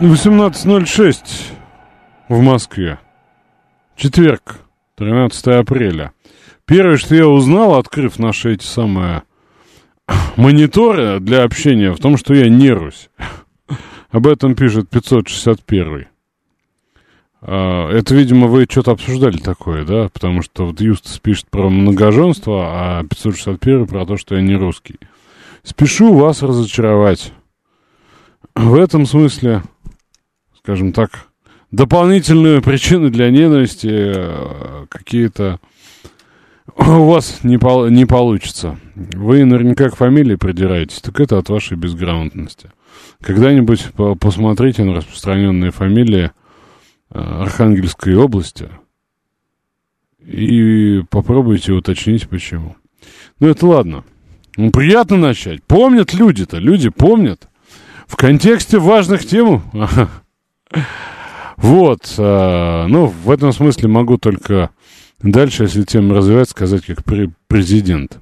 18.06 в Москве. Четверг, 13 апреля. Первое, что я узнал, открыв наши эти самые мониторы для общения, в том, что я нервусь. Об этом пишет 561. А, это, видимо, вы что-то обсуждали такое, да? Потому что вот Юстас пишет про многоженство, а 561 про то, что я не русский. Спешу вас разочаровать. В этом смысле, скажем так, дополнительные причины для ненависти э, какие-то у вас не, пол, не получится. Вы наверняка к фамилии придираетесь, так это от вашей безграмотности. Когда-нибудь по посмотрите на распространенные фамилии э, Архангельской области и попробуйте уточнить, почему. Ну, это ладно. Ну, приятно начать. Помнят люди-то, люди помнят. В контексте важных тем. Вот. А, ну, в этом смысле могу только дальше, если тему развивать, сказать как президент.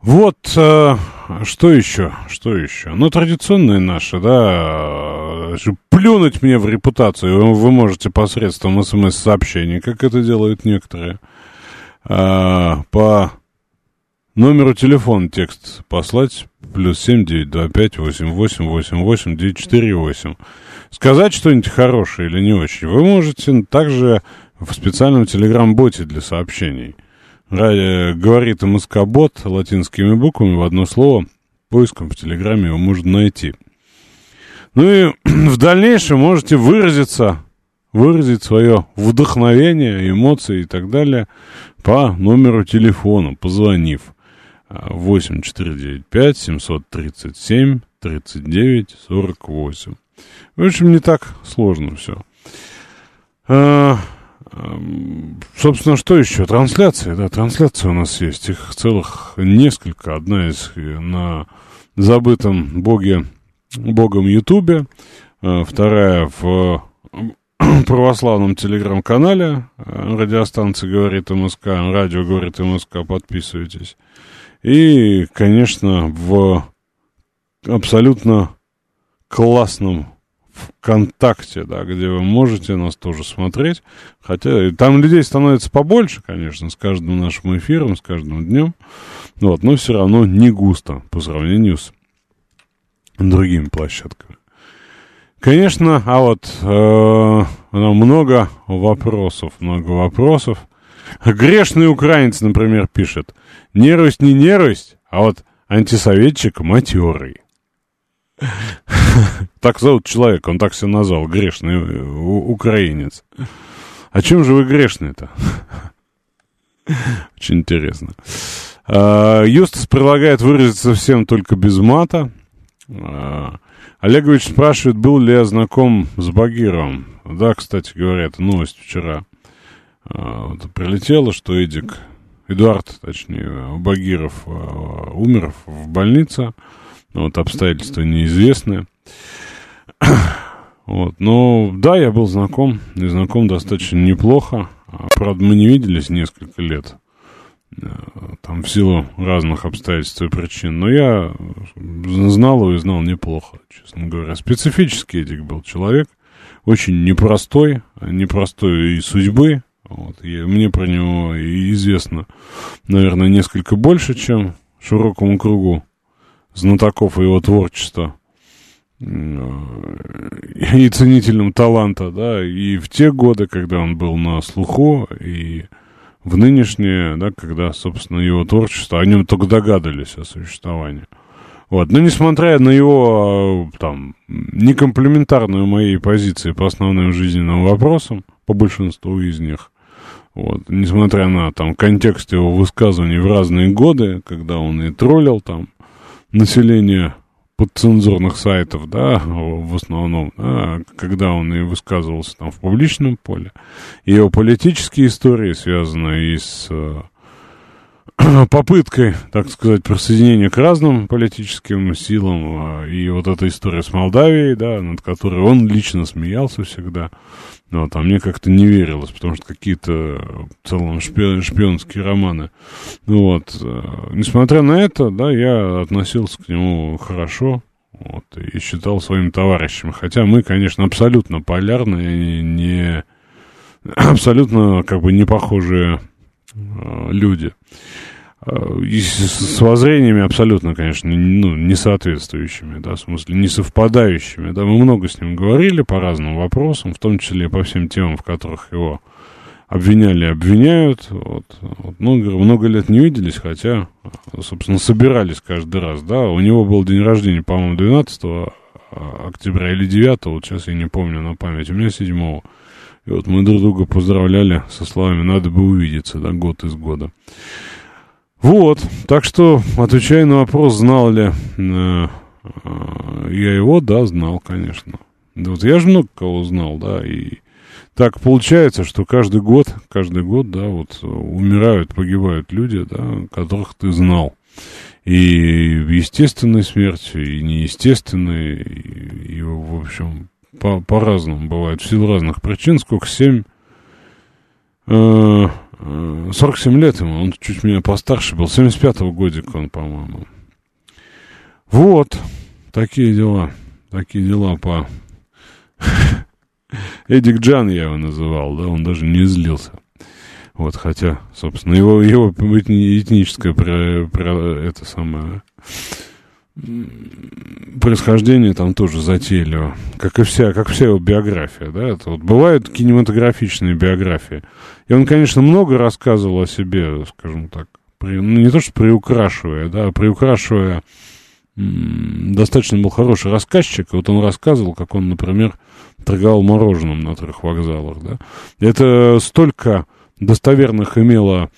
Вот, а, что еще, что еще? Ну, традиционные наши, да, плюнуть мне в репутацию вы можете посредством смс-сообщений, как это делают некоторые, по номеру телефона текст послать, плюс семь девять два пять восемь восемь восемь восемь девять четыре восемь. Сказать что-нибудь хорошее или не очень, вы можете также в специальном телеграм-боте для сообщений. Ради, говорит МСК-бот латинскими буквами в одно слово. Поиском в Телеграме его можно найти. Ну и в дальнейшем можете выразиться, выразить свое вдохновение, эмоции и так далее по номеру телефона, позвонив 8495 737 39 48. В общем, не так сложно все. А, Собственно, что еще? Трансляция, да, трансляция у нас есть. Их целых несколько. Одна из на забытом боге, богом Ютубе. А, вторая в православном телеграм-канале радиостанции «Говорит МСК», радио «Говорит МСК», подписывайтесь. И, конечно, в абсолютно классном ВКонтакте, да, где вы можете нас тоже смотреть. Хотя там людей становится побольше, конечно, с каждым нашим эфиром, с каждым днем. Вот, но все равно не густо по сравнению с другими площадками. Конечно, а вот э, много вопросов, много вопросов. Грешный украинец, например, пишет. Нервость не нервость, а вот антисоветчик матерый. Так зовут человека, он так себя назвал, грешный э, украинец. А чем же вы грешный-то? Очень интересно. А, Юстас предлагает выразиться всем только без мата. А, Олегович спрашивает, был ли я знаком с Багировым. Да, кстати говоря, это новость вчера. А, вот, прилетела, что Эдик, Эдуард, точнее, Багиров умер в больнице. Вот обстоятельства неизвестны. Вот, но да, я был знаком, и знаком достаточно неплохо. А, правда, мы не виделись несколько лет. Там в силу разных обстоятельств и причин. Но я знал его и знал неплохо, честно говоря. Специфический Эдик был человек. Очень непростой, непростой и судьбы. Вот, и мне про него известно, наверное, несколько больше, чем широкому кругу знатоков его творчества и ценителям таланта, да, и в те годы, когда он был на слуху, и в нынешние, да, когда, собственно, его творчество, о нем только догадывались о существовании. Вот, но несмотря на его, там, некомплементарную моей позиции по основным жизненным вопросам, по большинству из них, вот, несмотря на, там, контекст его высказываний в разные годы, когда он и троллил, там, население подцензурных сайтов, да, в основном, да, когда он и высказывался там в публичном поле. И его политические истории связаны и с попыткой, так сказать, присоединения к разным политическим силам, а, и вот эта история с Молдавией, да, над которой он лично смеялся всегда, вот, а мне как-то не верилось, потому что какие-то в целом шпи- шпионские романы. Ну вот, а, несмотря на это, да, я относился к нему хорошо, вот, и считал своим товарищем. Хотя мы, конечно, абсолютно полярные, не, абсолютно как бы не похожие э, люди. Э, и с, воззрениями абсолютно, конечно, ну, не соответствующими, да, в смысле, не совпадающими, да, мы много с ним говорили по разным вопросам, в том числе по всем темам, в которых его обвиняли, обвиняют, вот, вот. Много, много лет не виделись, хотя, собственно, собирались каждый раз, да, у него был день рождения, по-моему, 12 октября или 9, вот сейчас я не помню на память, у меня 7 и вот мы друг друга поздравляли со словами «надо бы увидеться», да, год из года. Вот, так что, отвечая на вопрос, знал ли э, э, я его, да, знал, конечно. Да вот я же много кого знал, да, и так получается, что каждый год, каждый год, да, вот умирают, погибают люди, да, которых ты знал. И естественной смертью, и неестественной, и, и в общем, по, по-разному бывает, в силу разных причин. Сколько? Семь? Э, 47 лет ему, он чуть меня постарше был, 75-го годика он, по-моему. Вот, такие дела, такие дела по... Эдик Джан я его называл, да, он даже не злился. Вот, хотя, собственно, его, его этническое про, про, это самое происхождение там тоже затейливо, как и вся, как вся его биография, да, это вот бывают кинематографичные биографии. И он, конечно, много рассказывал о себе, скажем так, при, ну, не то что приукрашивая, да, а приукрашивая, достаточно был хороший рассказчик, и вот он рассказывал, как он, например, торговал мороженым на трех вокзалах, да. Это столько достоверных имело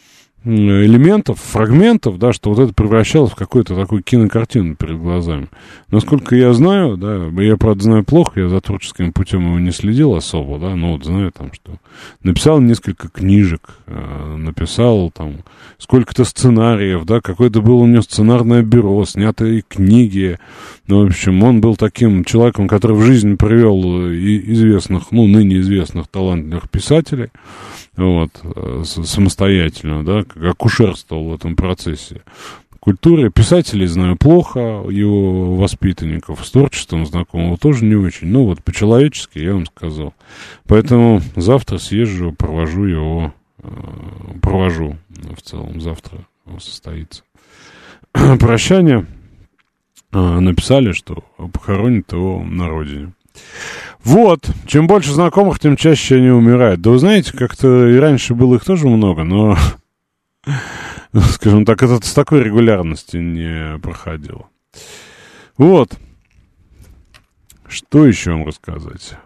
элементов, фрагментов, да, что вот это превращалось в какую-то такую кинокартину перед глазами. Насколько я знаю, да, я, правда, знаю плохо, я за творческим путем его не следил особо, да, но вот знаю там, что написал несколько книжек, э, написал там сколько-то сценариев, да, какое-то было у него сценарное бюро, снятые книги, ну, в общем, он был таким человеком, который в жизнь привел известных, ну, ныне известных талантливых писателей, вот, э, самостоятельно, да, как акушерствовал в этом процессе. Культуры писателей знаю плохо, его воспитанников, с творчеством знакомого тоже не очень. Ну вот, по-человечески я вам сказал. Поэтому завтра съезжу, провожу его, э, провожу в целом, завтра состоится. Прощание. Э, написали, что похоронит его на родине. Вот, чем больше знакомых, тем чаще они умирают. Да вы знаете, как-то и раньше было их тоже много, но, скажем так, это с такой регулярностью не проходило. Вот. Что еще вам рассказать?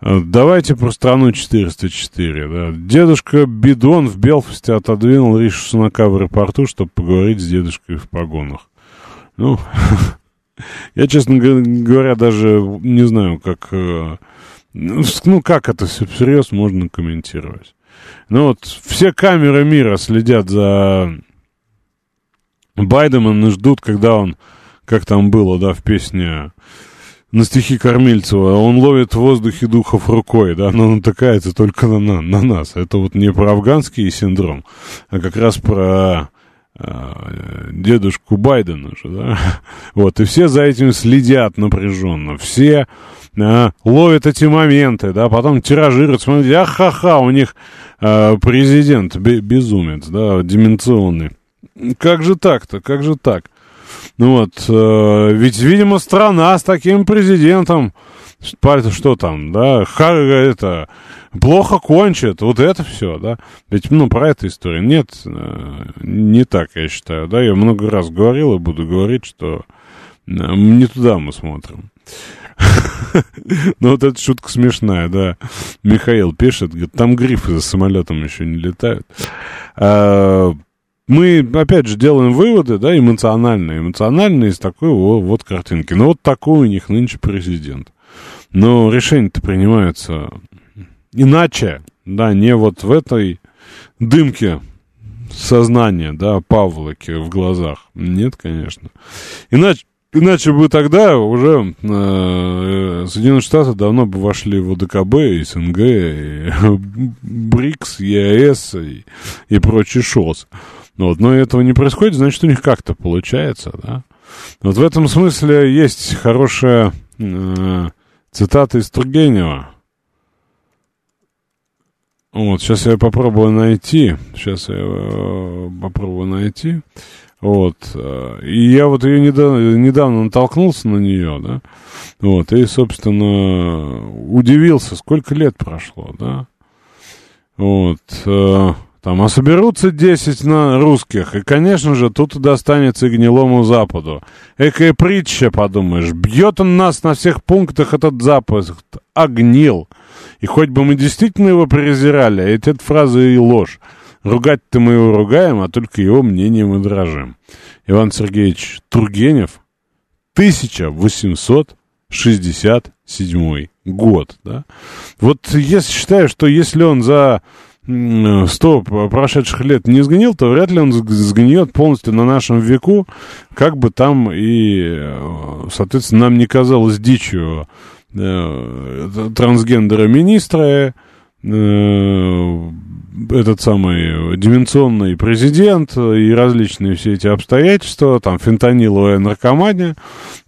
Давайте про страну 404. Да. Дедушка Бидон в Белфасте отодвинул Ришу Сунака в аэропорту, чтобы поговорить с дедушкой в погонах. Ну, Я, честно говоря, даже не знаю, как... Э, ну, как это все всерьез можно комментировать. Ну вот, все камеры мира следят за Байденом и ждут, когда он, как там было, да, в песне на стихи Кормильцева, он ловит в воздухе духов рукой, да, но натыкается только на, на нас. Это вот не про афганский синдром, а как раз про дедушку Байдена же, да, вот, и все за этим следят напряженно, все а, ловят эти моменты, да, потом тиражируют, смотрите, ахаха, у них а, президент безумец, да, деменционный. Как же так-то, как же так? Ну вот, а, ведь, видимо, страна с таким президентом, что там, да, ха, это, плохо кончит, вот это все, да. Ведь, ну, про эту историю нет, э, не так, я считаю, да. Я много раз говорил и буду говорить, что э, не туда мы смотрим. Ну, вот эта шутка смешная, да. Михаил пишет, говорит, там грифы за самолетом еще не летают. А, мы, опять же, делаем выводы, да, эмоциональные, эмоциональные из такой вот, картинки. Ну, вот такой у них нынче президент. Но решения-то принимаются иначе, да, не вот в этой дымке сознания, да, павлоки в глазах. Нет, конечно. Иначе, иначе бы тогда уже э, Соединенные Штаты давно бы вошли в ОДКБ, СНГ, и БРИКС, ЕАЭС и, и прочий ШОС. Вот, но этого не происходит, значит, у них как-то получается, да. Вот в этом смысле есть хорошая э, цитата из Тургенева. Вот, сейчас я попробую найти. Сейчас я э, попробую найти. Вот. Э, и я вот ее недавно, недавно натолкнулся на нее, да. Вот. И, собственно, удивился, сколько лет прошло, да. Вот. Э, там, а соберутся 10 на русских, и, конечно же, тут достанется и гнилому Западу. Экая притча, подумаешь, бьет он нас на всех пунктах, этот Запад, огнил. И хоть бы мы действительно его презирали, а эти фразы и ложь. Ругать-то мы его ругаем, а только его мнением и дрожим. Иван Сергеевич Тургенев, 1867 год, да? Вот я считаю, что если он за сто прошедших лет не сгнил, то вряд ли он сгниет полностью на нашем веку, как бы там и, э, соответственно, нам не казалось дичью трансгендера министра, э, этот самый деменционный президент и различные все эти обстоятельства, там фентаниловая наркомания,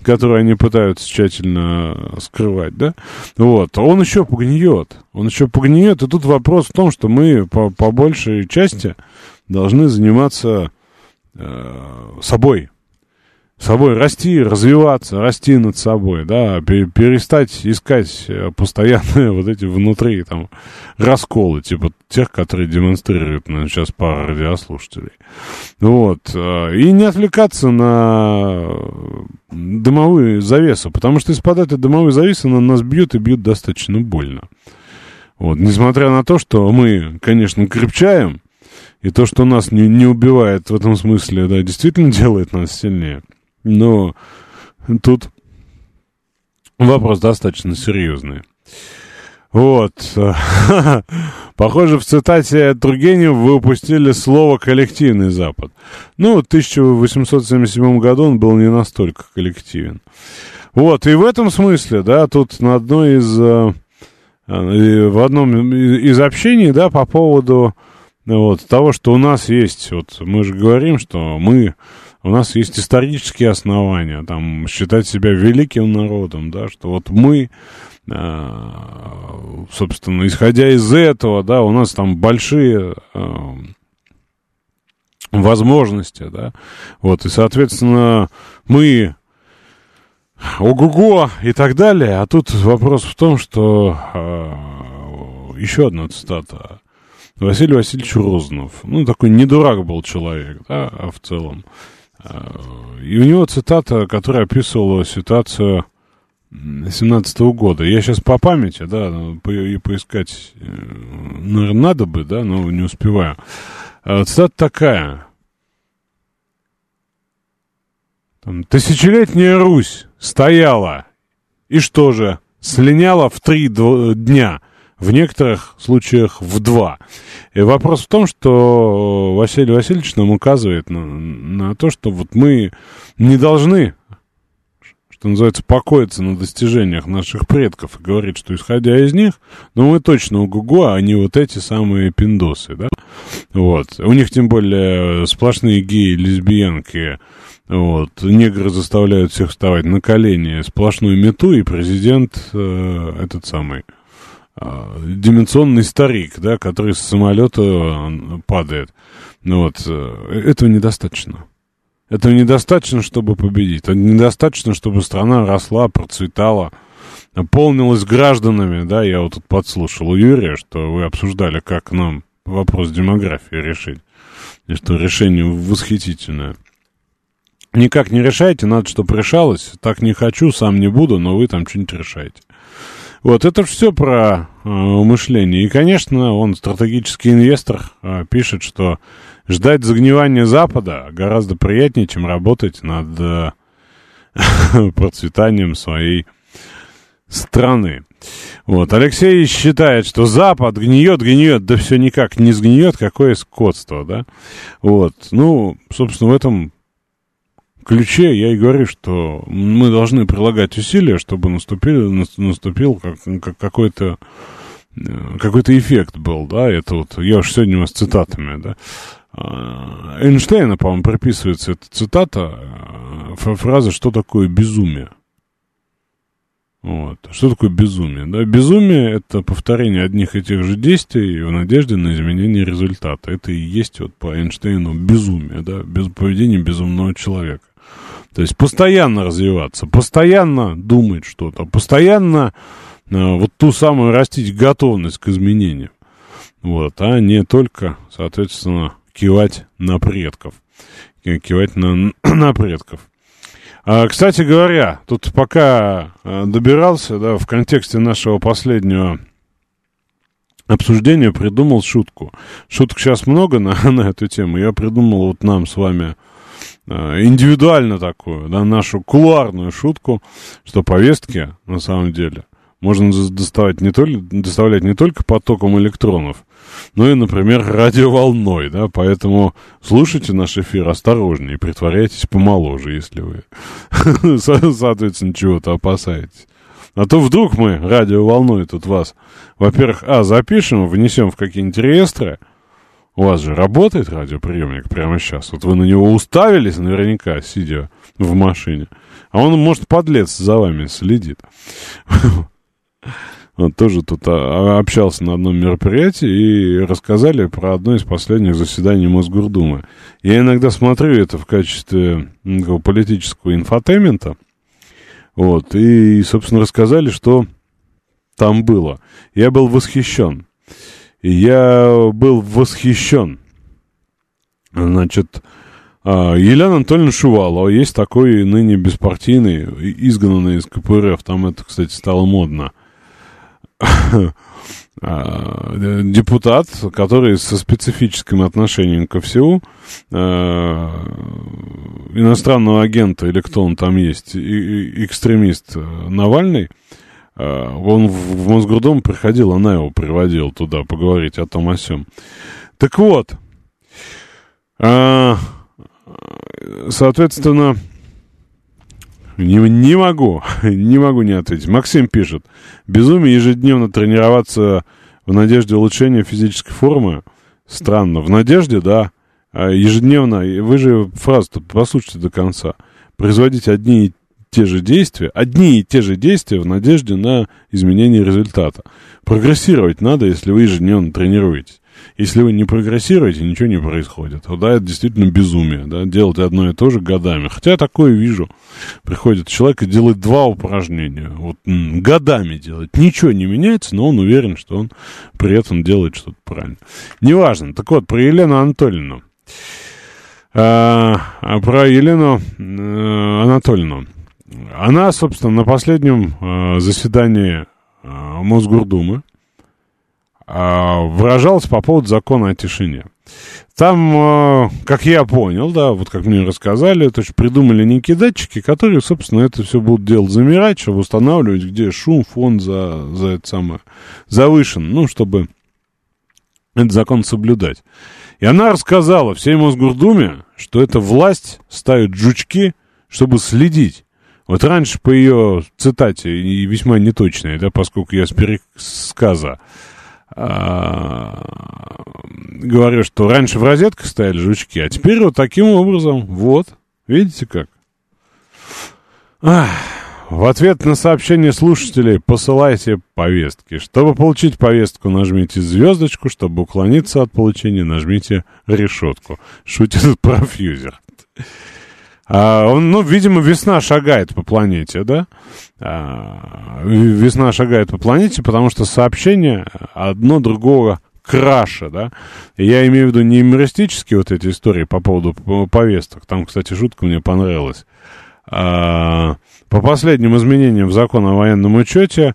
которую они пытаются тщательно скрывать, да, вот, он еще погниет, он еще погниет, и тут вопрос в том, что мы по, по большей части должны заниматься э, собой, собой расти, развиваться, расти над собой, да, перестать искать э, постоянно вот эти внутри там расколы, типа тех, которые демонстрируют ну, сейчас пара радиослушателей. Вот. Э, и не отвлекаться на дымовые завесы, потому что из-под этой дымовой завесы на нас бьют и бьют достаточно больно. Вот. Несмотря на то, что мы, конечно, крепчаем, и то, что нас не, не убивает в этом смысле, да, действительно делает нас сильнее. Но тут вопрос достаточно серьезный. Вот. Похоже, в цитате Тургенева вы упустили слово «коллективный Запад». Ну, в 1877 году он был не настолько коллективен. Вот, и в этом смысле, да, тут на одной из... Э, э, в одном из общений, да, по поводу вот, того, что у нас есть, вот мы же говорим, что мы у нас есть исторические основания, там, считать себя великим народом, да, что вот мы, э, собственно, исходя из этого, да, у нас там большие э, возможности, да, вот, и, соответственно, мы ого-го и так далее, а тут вопрос в том, что э, еще одна цитата. Василий Васильевич Рознов, ну, такой не дурак был человек, да, в целом. И у него цитата, которая описывала ситуацию 17 -го года. Я сейчас по памяти, да, ну, и поискать, э, наверное, надо бы, да, но не успеваю. А цитата такая. Там, Тысячелетняя Русь стояла, и что же, слиняла в три дня – в некоторых случаях в два. И вопрос в том, что Василий Васильевич нам указывает на, на то, что вот мы не должны, что называется, покоиться на достижениях наших предков и говорить, что исходя из них, ну мы точно у Гугу, а не вот эти самые пиндосы, да? Вот. У них тем более сплошные геи, лесбиянки, вот. Негры заставляют всех вставать на колени, сплошную мету, и президент э, этот самый а, дименsionный старик, да, который с самолета падает. Ну вот, э, этого недостаточно. Этого недостаточно, чтобы победить. Это недостаточно, чтобы страна росла, процветала, наполнилась гражданами, да, я вот тут подслушал у Юрия, что вы обсуждали, как нам вопрос демографии решить. И что решение восхитительное. Никак не решайте, надо, чтобы решалось. Так не хочу, сам не буду, но вы там что-нибудь решаете. Вот, это все про э, мышление. И, конечно, он стратегический инвестор, э, пишет, что ждать загнивания Запада гораздо приятнее, чем работать над э, процветанием своей страны. Вот. Алексей считает, что Запад гниет, гниет, да все никак не сгниет, какое скотство, да. Вот. Ну, собственно, в этом ключе я и говорю, что мы должны прилагать усилия, чтобы наступил, наступил как, как какой-то э, какой-то эффект был, да, это вот, я уж сегодня с цитатами, да, а, Эйнштейна, по-моему, приписывается эта цитата, э, фраза «что такое безумие?». Вот. Что такое безумие? Да? Безумие — это повторение одних и тех же действий в надежде на изменение результата. Это и есть вот по Эйнштейну безумие, да? Без поведения безумного человека. То есть постоянно развиваться, постоянно думать что-то, постоянно э, вот ту самую растить готовность к изменениям. Вот, а не только, соответственно, кивать на предков. Кивать на, на предков. А, кстати говоря, тут пока э, добирался, да, в контексте нашего последнего обсуждения придумал шутку. Шуток сейчас много на, на эту тему. Я придумал вот нам с вами индивидуально такую, да, нашу кулуарную шутку, что повестки, на самом деле, можно доставать не только, доставлять не только потоком электронов, но и, например, радиоволной, да, поэтому слушайте наш эфир осторожнее, притворяйтесь помоложе, если вы, соответственно, чего-то опасаетесь. А то вдруг мы радиоволной тут вас, во-первых, а, запишем, внесем в какие-нибудь реестры, у вас же работает радиоприемник прямо сейчас. Вот вы на него уставились наверняка, сидя в машине. А он, может, подлец за вами следит. Вот тоже тут а, общался на одном мероприятии и рассказали про одно из последних заседаний Мосгордумы. Я иногда смотрю это в качестве политического инфотейнмента. Вот, и, собственно, рассказали, что там было. Я был восхищен я был восхищен. Значит, а, Елена Анатольевна Шувалова, есть такой ныне беспартийный, изгнанный из КПРФ, там это, кстати, стало модно, а, депутат, который со специфическим отношением ко всему, а, иностранного агента, или кто он там есть, экстремист Навальный, Э, он в Мосгордом приходил, она его приводила туда поговорить о том о сём. Так вот, э, соответственно, не, не могу, не могу не ответить. Максим пишет, безумие ежедневно тренироваться в надежде улучшения физической формы. Странно. В надежде, да. А ежедневно, вы же фразу послушайте до конца. Производить одни те же действия, одни и те же действия в надежде на изменение результата. Прогрессировать надо, если вы ежедневно тренируетесь. Если вы не прогрессируете, ничего не происходит. Да, это действительно безумие, да, делать одно и то же годами. Хотя я такое вижу. Приходит человек и делает два упражнения. Вот годами делает. Ничего не меняется, но он уверен, что он при этом делает что-то правильно. Неважно. Так вот, про Елену Анатольевну. А, а про Елену а, Анатольевну. Она, собственно, на последнем э, заседании э, Мосгордумы э, выражалась по поводу закона о тишине. Там, э, как я понял, да, вот как мне рассказали, то есть придумали некие датчики, которые, собственно, это все будут делать замирать, чтобы устанавливать, где шум, фон за, за это самое завышен, ну, чтобы этот закон соблюдать. И она рассказала всей Мосгордуме, что эта власть ставит жучки, чтобы следить вот раньше по ее цитате, и весьма неточной, да, поскольку я с пересказа а, говорю, что раньше в розетках стояли жучки, а теперь вот таким образом, вот, видите как? Ах, в ответ на сообщение слушателей посылайте повестки. Чтобы получить повестку, нажмите звездочку, чтобы уклониться от получения, нажмите решетку. Шутит профьюзер. А, он, ну, видимо, весна шагает по планете, да? А, весна шагает по планете, потому что сообщения одно другого краше, да? Я имею в виду не юмористические вот эти истории по поводу повесток. Там, кстати, шутка мне понравилась. А, по последним изменениям в закон о военном учете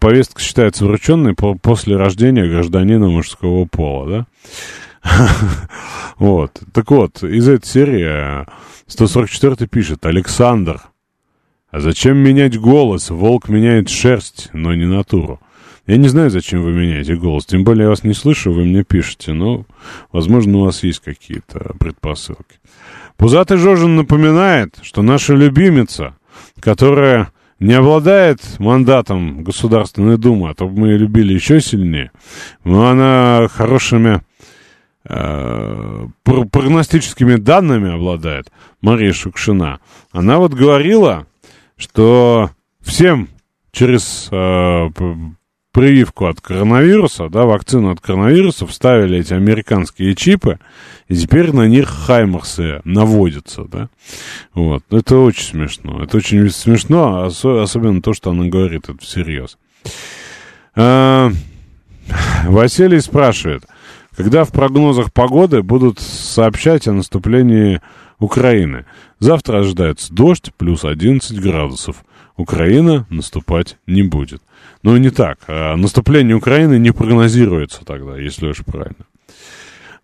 повестка считается врученной по, после рождения гражданина мужского пола, да? Вот. Так вот, из этой серии 144 пишет Александр. А зачем менять голос? Волк меняет шерсть, но не натуру. Я не знаю, зачем вы меняете голос. Тем более я вас не слышу, вы мне пишете. Но, возможно, у вас есть какие-то предпосылки. Пузатый Жожин напоминает, что наша любимица, которая не обладает мандатом Государственной Думы, а то бы мы ее любили еще сильнее, но она хорошими прогностическими данными обладает, Мария Шукшина. Она вот говорила, что всем через э, прививку от коронавируса, да, вакцину от коронавируса, вставили эти американские чипы, и теперь на них хаймерсы наводятся, да. Вот. Это очень смешно. Это очень смешно, особенно то, что она говорит это всерьез. А, Василий спрашивает, когда в прогнозах погоды будут сообщать о наступлении Украины? Завтра ожидается дождь плюс 11 градусов. Украина наступать не будет. Ну, не так. А наступление Украины не прогнозируется тогда, если уж правильно.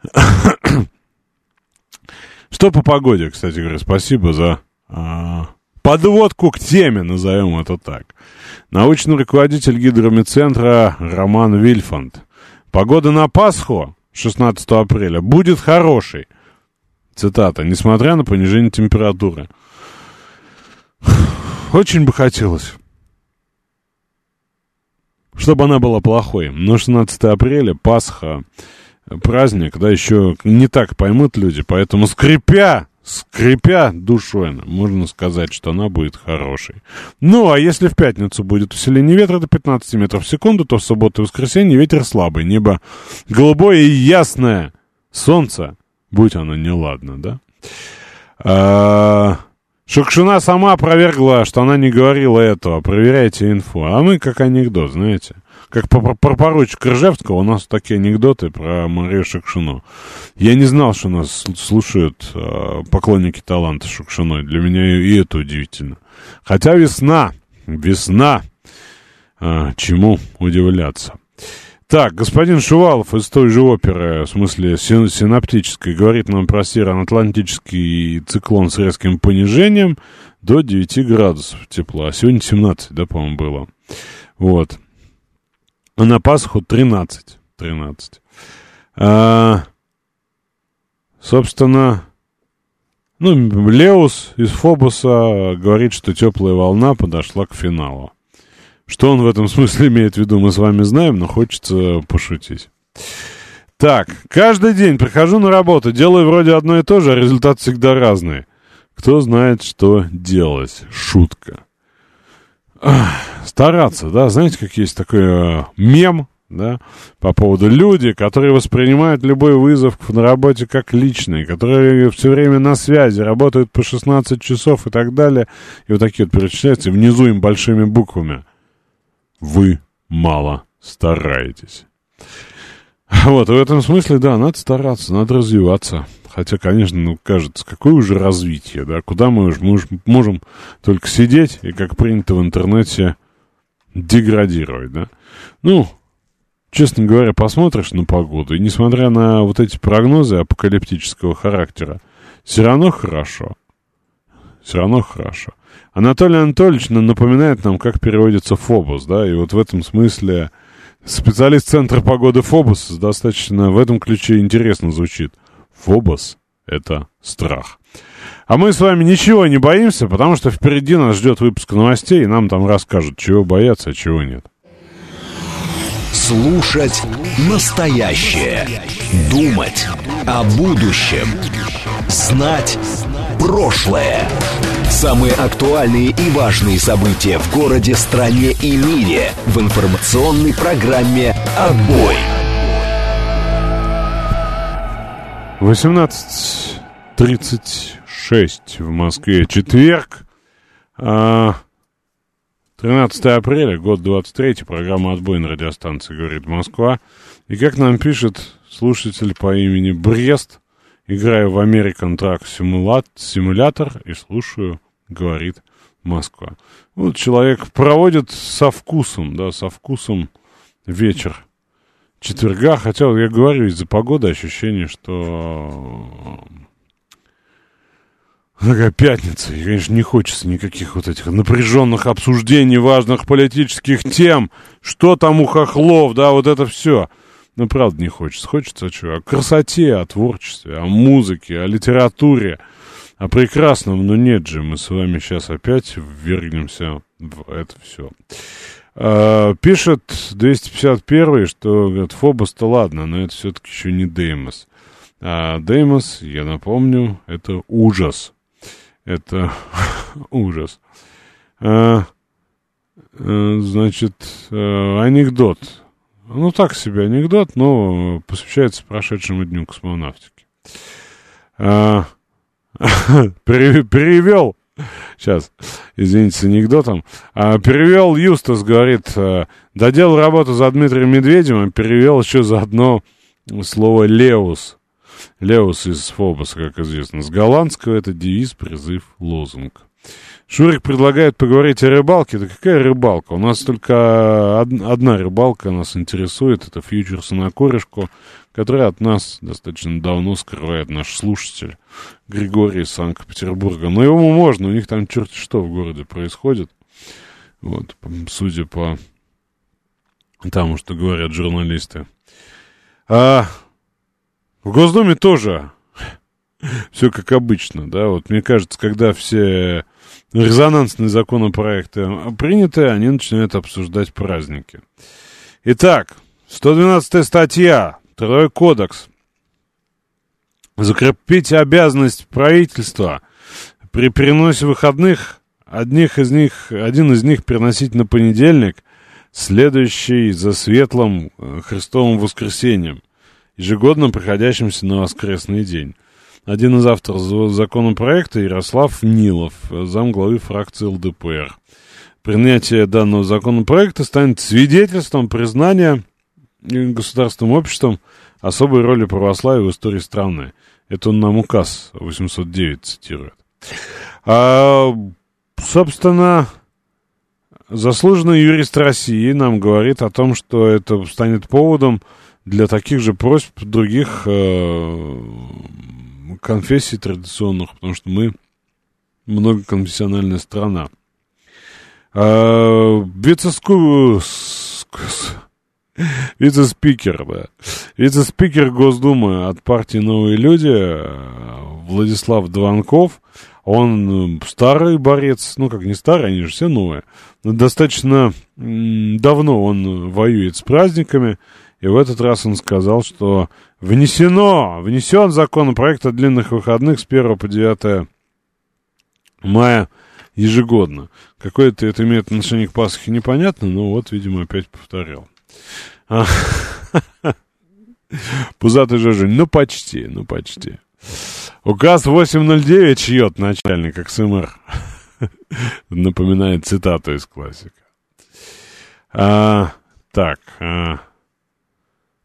Что по погоде, кстати говоря, спасибо за а, подводку к теме, назовем это так. Научный руководитель гидромедцентра Роман Вильфанд. Погода на Пасху 16 апреля будет хорошей. Цитата. Несмотря на понижение температуры. Очень бы хотелось, чтобы она была плохой. Но 16 апреля, Пасха, праздник, да, еще не так поймут люди, поэтому скрипя, скрипя душой, можно сказать, что она будет хорошей. Ну, а если в пятницу будет усиление ветра до 15 метров в секунду, то в субботу и воскресенье ветер слабый, небо голубое и ясное, солнце, будь оно неладно, да. А, Шукшина сама опровергла, что она не говорила этого. Проверяйте инфу. А мы как анекдот, знаете. Как про, про поручика Ржевского у нас такие анекдоты про Марию Шукшину. Я не знал, что нас слушают э, поклонники таланта Шукшиной. Для меня и это удивительно. Хотя весна, весна. Э, чему удивляться. Так, господин Шувалов из той же оперы, в смысле син синаптической, говорит нам про североатлантический циклон с резким понижением до 9 градусов тепла. Сегодня 17, да, по-моему, было. Вот. А на Пасху 13. 13. А, собственно, ну, Леус из Фобуса говорит, что теплая волна подошла к финалу. Что он в этом смысле имеет в виду, мы с вами знаем, но хочется пошутить. Так, каждый день прихожу на работу, делаю вроде одно и то же, а результат всегда разный. Кто знает, что делать? Шутка. Стараться, да, знаете, как есть такой э, мем, да, по поводу люди, которые воспринимают любой вызов на работе как личный, которые все время на связи, работают по 16 часов и так далее, и вот такие вот перечисляются, и внизу им большими буквами – вы мало стараетесь. Вот, в этом смысле, да, надо стараться, надо развиваться. Хотя, конечно, ну, кажется, какое уже развитие, да, куда мы уже мы можем только сидеть и, как принято в интернете, деградировать, да. Ну, честно говоря, посмотришь на погоду, и несмотря на вот эти прогнозы апокалиптического характера, все равно хорошо. Все равно хорошо. Анатолий Анатольевич напоминает нам, как переводится Фобос, да, и вот в этом смысле специалист Центра погоды Фобос достаточно в этом ключе интересно звучит. Фобос — это страх. А мы с вами ничего не боимся, потому что впереди нас ждет выпуск новостей, и нам там расскажут, чего бояться, а чего нет. Слушать настоящее. Думать о будущем. Знать прошлое. Самые актуальные и важные события в городе, стране и мире в информационной программе «Отбой». 18.36 в Москве. Четверг. 13 а, апреля, год 23, программа «Отбой» на радиостанции «Говорит Москва». И как нам пишет слушатель по имени Брест, играю в American Truck Simulator и слушаю говорит Москва. Вот человек проводит со вкусом, да, со вкусом вечер четверга, хотя я говорю, из-за погоды ощущение, что Такая пятница, и, конечно, не хочется никаких вот этих напряженных обсуждений важных политических тем, что там у хохлов, да, вот это все. Ну, правда, не хочется. Хочется что? О красоте, о творчестве, о музыке, о литературе, о прекрасном. Но нет же, мы с вами сейчас опять ввергнемся в это все. А, пишет 251 что, говорит, Фобос-то ладно, но это все-таки еще не Деймос. А Деймос, я напомню, это ужас. Это ужас. А, значит, анекдот. Ну, так себе анекдот, но посвящается прошедшему дню космонавтики. А, перевел, сейчас, извините, с анекдотом. А, перевел Юстас, говорит, а, доделал работу за Дмитрием Медведевым, перевел еще заодно слово «леус». Леус из Фобоса, как известно. С голландского это девиз, призыв, лозунг. Шурик предлагает поговорить о рыбалке. Да какая рыбалка? У нас только одна рыбалка нас интересует. Это фьючерс на корешку, которая от нас достаточно давно скрывает наш слушатель Григорий из Санкт-Петербурга. Но его можно, у них там черти что в городе происходит. Вот, судя по тому, что говорят журналисты. А в Госдуме тоже все как обычно, да, вот мне кажется, когда все резонансные законопроекты приняты, они начинают обсуждать праздники. Итак, 112 статья, Трудовой кодекс. Закрепить обязанность правительства при переносе выходных, одних из них, один из них переносить на понедельник, следующий за светлым э, Христовым воскресеньем – ежегодно приходящимся на воскресный день. Один из авторов законопроекта Ярослав Нилов, замглавы фракции ЛДПР. Принятие данного законопроекта станет свидетельством признания государственным обществом особой роли православия в истории страны. Это он нам указ 809 цитирует. А, собственно, заслуженный юрист России нам говорит о том, что это станет поводом для таких же просьб других э, конфессий традиционных, потому что мы многоконфессиональная страна. А, вице-ску... Вице-спикер, да. Вице-спикер Госдумы от партии «Новые люди» Владислав Дванков, он старый борец, ну как не старый, они же все новые, но достаточно давно он воюет с праздниками, и в этот раз он сказал, что внесено, внесен законопроект о длинных выходных с 1 по 9 мая ежегодно. Какое-то это имеет отношение к Пасхе, непонятно, но вот, видимо, опять повторял. А, Пузатый же, ну почти, ну почти. Указ 809 чьет начальник КСМР. Напоминает цитату из классика. А, так, а,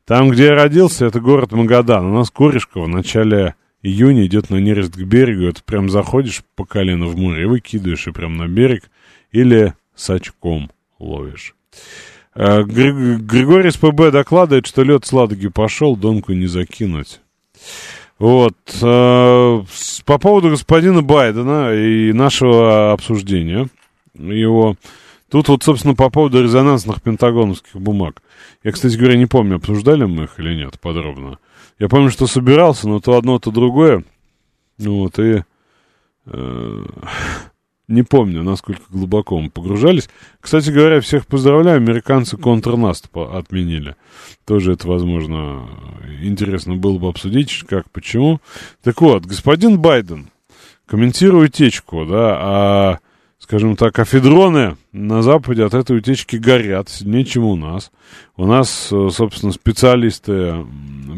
там, где я родился, это город Магадан. У нас корешка в начале июня идет на нерест к берегу. Это прям заходишь по колено в море, выкидываешь и прям на берег. Или с очком ловишь. А, Григорий СПБ докладывает, что лед с Ладоги пошел, донку не закинуть. Вот. А, по поводу господина Байдена и нашего обсуждения его Тут вот, собственно, по поводу резонансных пентагоновских бумаг. Я, кстати говоря, не помню, обсуждали мы их или нет подробно. Я помню, что собирался, но то одно, то другое. Вот, и... Э, не помню, насколько глубоко мы погружались. Кстати говоря, всех поздравляю, американцы контрнаст отменили. Тоже это, возможно, интересно было бы обсудить, как, почему. Так вот, господин Байден, комментируя утечку, да, а скажем так, афедроны на Западе от этой утечки горят сильнее, чем у нас. У нас, э, собственно, специалисты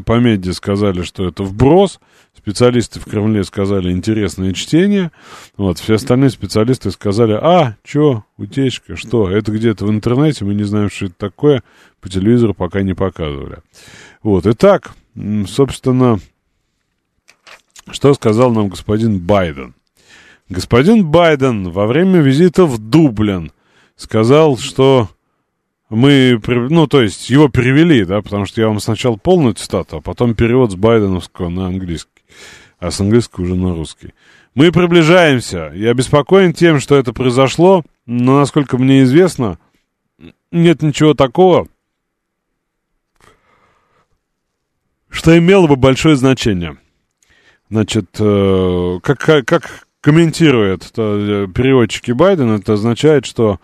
по меди сказали, что это вброс, специалисты в Кремле сказали интересное чтение, вот, все остальные специалисты сказали, а, что, утечка, что, это где-то в интернете, мы не знаем, что это такое, по телевизору пока не показывали. Вот, итак, собственно, что сказал нам господин Байден? Господин Байден во время визита в Дублин сказал, что мы, ну, то есть его перевели, да, потому что я вам сначала полную цитату, а потом перевод с байденовского на английский, а с английского уже на русский. Мы приближаемся. Я обеспокоен тем, что это произошло, но, насколько мне известно, нет ничего такого, что имело бы большое значение. Значит, э, как, как комментирует э, переводчики Байдена, это означает, что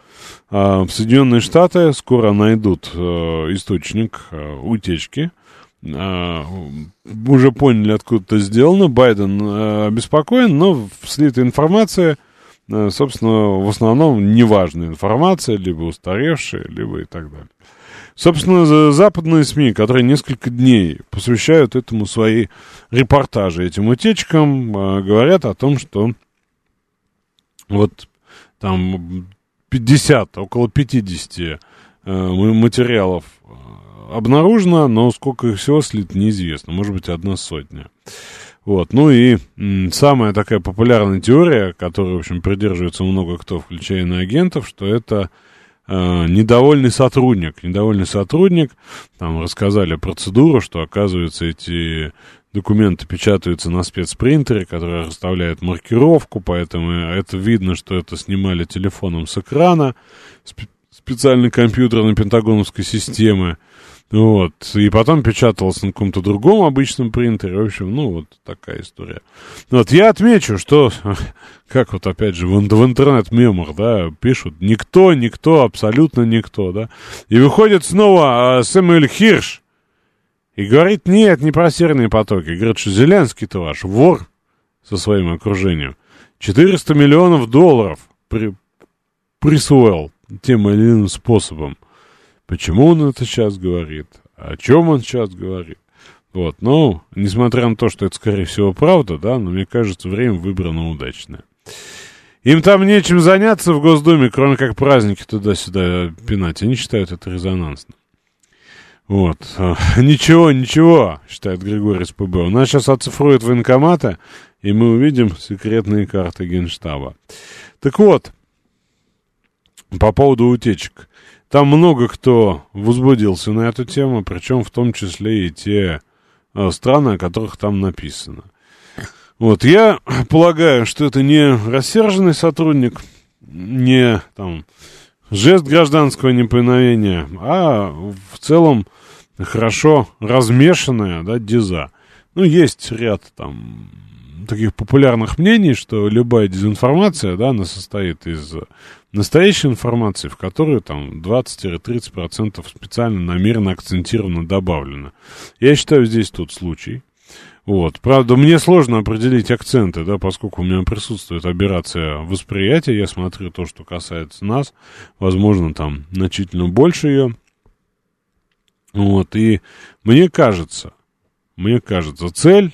э, Соединенные Штаты скоро найдут э, источник э, утечки. Э, уже поняли, откуда это сделано. Байден э, обеспокоен, но слитая информация, э, собственно, в основном неважная информация, либо устаревшая, либо и так далее. Собственно, западные СМИ, которые несколько дней посвящают этому свои репортажи, этим утечкам, э, говорят о том, что вот там 50, около 50 э, материалов э, обнаружено, но сколько их всего слит, неизвестно. Может быть, одна сотня. Вот. Ну и м, самая такая популярная теория, которой, в общем, придерживается много кто, включая иноагентов, что это э, недовольный сотрудник. Недовольный сотрудник, там рассказали процедуру, что, оказывается, эти документы печатаются на спецпринтере, который расставляет маркировку, поэтому это видно, что это снимали телефоном с экрана, специальный компьютер на пентагоновской системе. Вот. И потом печаталось на каком-то другом обычном принтере. В общем, ну, вот такая история. Вот я отмечу, что, как вот опять же в, в интернет-мемах, да, пишут, никто, никто, абсолютно никто, да. И выходит снова а, Сэмюэль Хирш, и говорит, нет, не про серные потоки. Говорит, что Зеленский-то ваш вор со своим окружением. 400 миллионов долларов при, присвоил тем или иным способом. Почему он это сейчас говорит? О чем он сейчас говорит? Вот, ну, несмотря на то, что это, скорее всего, правда, да, но мне кажется, время выбрано удачное. Им там нечем заняться в Госдуме, кроме как праздники туда-сюда пинать. Они считают это резонансным. Вот. Ничего, ничего, считает Григорий СПБ. У нас сейчас оцифруют военкоматы, и мы увидим секретные карты Генштаба. Так вот, по поводу утечек. Там много кто возбудился на эту тему, причем в том числе и те э, страны, о которых там написано. Вот, я полагаю, что это не рассерженный сотрудник, не там жест гражданского неповиновения, а в целом хорошо размешанная, да, диза. Ну, есть ряд там таких популярных мнений, что любая дезинформация, да, она состоит из настоящей информации, в которую там 20-30% специально намеренно акцентированно добавлено. Я считаю, здесь тот случай. Вот. Правда, мне сложно определить акценты, да, поскольку у меня присутствует операция восприятия, я смотрю то, что касается нас, возможно, там значительно больше ее. Вот, и мне кажется, мне кажется, цель,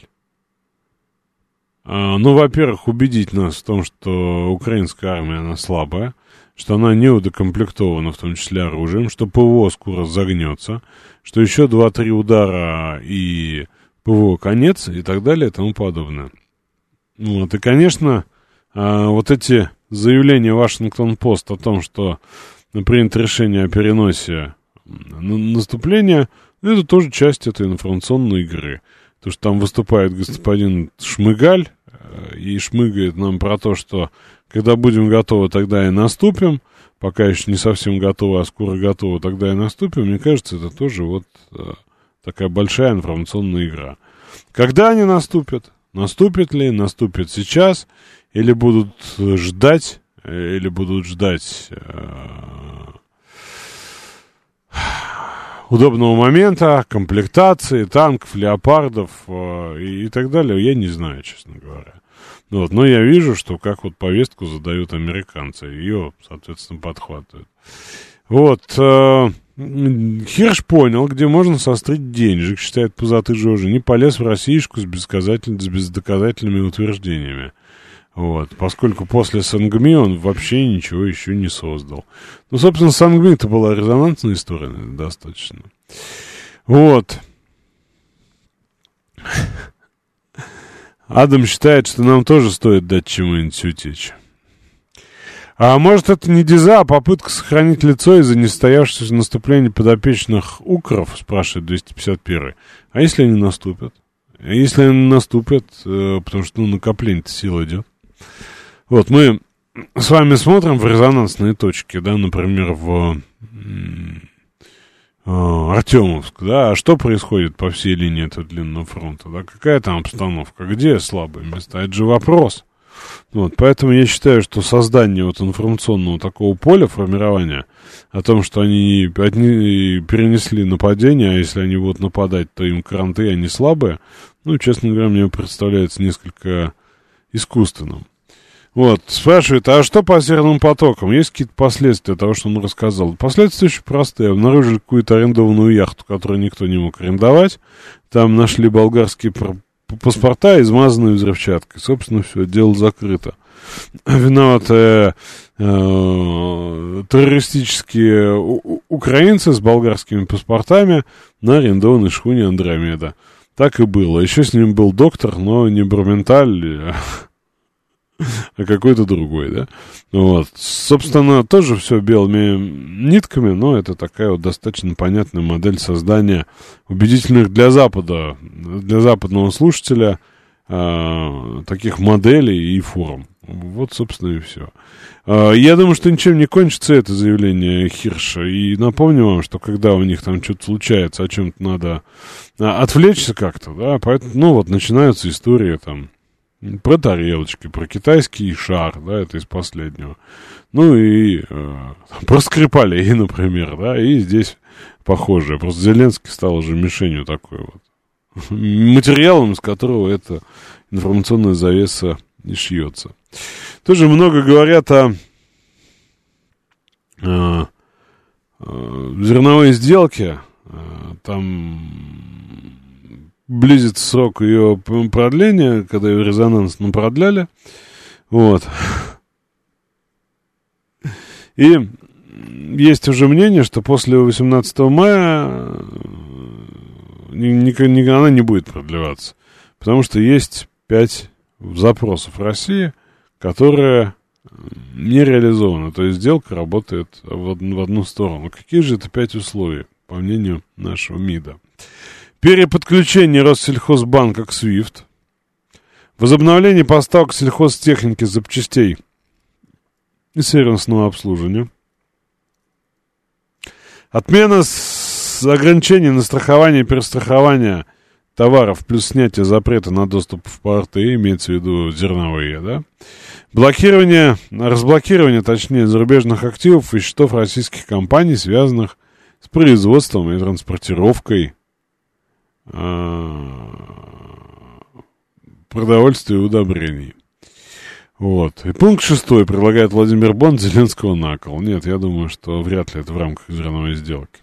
а, ну, во-первых, убедить нас в том, что украинская армия, она слабая, что она не удокомплектована, в том числе оружием, что ПВО скоро загнется, что еще 2-3 удара и ПВО конец и так далее и тому подобное. Вот, и, конечно, а, вот эти заявления Вашингтон-Пост о том, что принято решение о переносе наступления, это тоже часть этой информационной игры. То, что там выступает господин Шмыгаль э, и шмыгает нам про то, что когда будем готовы, тогда и наступим. Пока еще не совсем готовы, а скоро готовы, тогда и наступим. Мне кажется, это тоже вот э, такая большая информационная игра. Когда они наступят? Наступит ли? Наступит сейчас? Или будут ждать? Э, или будут ждать удобного момента, комплектации, танков, леопардов э, и, и так далее, я не знаю, честно говоря. Вот, но я вижу, что как вот повестку задают американцы, ее, соответственно, подхватывают. Вот, э, Хирш понял, где можно сострить денежек, считает пузатый Жожи, не полез в Российскую с, с бездоказательными утверждениями. Вот, поскольку после Сангми он вообще ничего еще не создал. Ну, собственно, Сангми это была резонансная история достаточно. Вот. Адам считает, что нам тоже стоит дать чему-нибудь утечь. А может, это не диза, а попытка сохранить лицо из-за несостоявшегося наступления подопечных укров, спрашивает 251 А если они наступят? А если они наступят, э, потому что ну, накопление сил идет. Вот, мы с вами смотрим в резонансные точки, да, например, в э, Артемовск, да, а что происходит по всей линии этого длинного фронта, да, какая там обстановка, где слабые места, это же вопрос. Вот, поэтому я считаю, что создание вот информационного такого поля формирования о том, что они одни перенесли нападение, а если они будут нападать, то им кранты, они слабые, ну, честно говоря, мне представляется несколько искусственным. Вот, спрашивает, а что по северным потокам? Есть какие-то последствия того, что он рассказал? Последствия очень простые. Обнаружили какую-то арендованную яхту, которую никто не мог арендовать. Там нашли болгарские паспорта, измазанные взрывчаткой. Собственно, все, дело закрыто. Виноваты э, террористические украинцы с болгарскими паспортами на арендованной шхуне Андромеда. Так и было. Еще с ним был доктор, но не Борменталь, а какой-то другой, да. Вот. Собственно, тоже все белыми нитками, но это такая вот достаточно понятная модель создания убедительных для Запада, для западного слушателя э, таких моделей и форм. Вот, собственно, и все. Э, я думаю, что ничем не кончится это заявление Хирша. И напомню вам, что когда у них там что-то случается, о чем-то надо а, отвлечься как-то, да, поэтому, ну вот, начинаются истории там про тарелочки, про китайский шар, да, это из последнего. Ну и э, про Скрипалей, например, да, и здесь похожее. Просто Зеленский стал уже мишенью такой вот. Материалом, из которого эта информационная завеса и шьется. Тоже много говорят о, о, о зерновой сделке. Э, там близится срок ее продления, когда ее резонансно продляли. Вот. И есть уже мнение, что после 18 мая э, она не будет продлеваться. Потому что есть пять запросов России, которые не реализованы. То есть сделка работает в, в одну сторону. Какие же это пять условий, по мнению нашего МИДа? Переподключение Россельхозбанка к SWIFT. Возобновление поставок сельхозтехники запчастей и сервисного обслуживания. Отмена с ограничений на страхование и перестрахование товаров плюс снятие запрета на доступ в порты, имеется в виду зерновые, да? Блокирование, разблокирование, точнее, зарубежных активов и счетов российских компаний, связанных с производством и транспортировкой а, продовольствия и удобрений. Вот. И пункт шестой предлагает Владимир Бонд Зеленского на кол. Нет, я думаю, что вряд ли это в рамках зерновой сделки.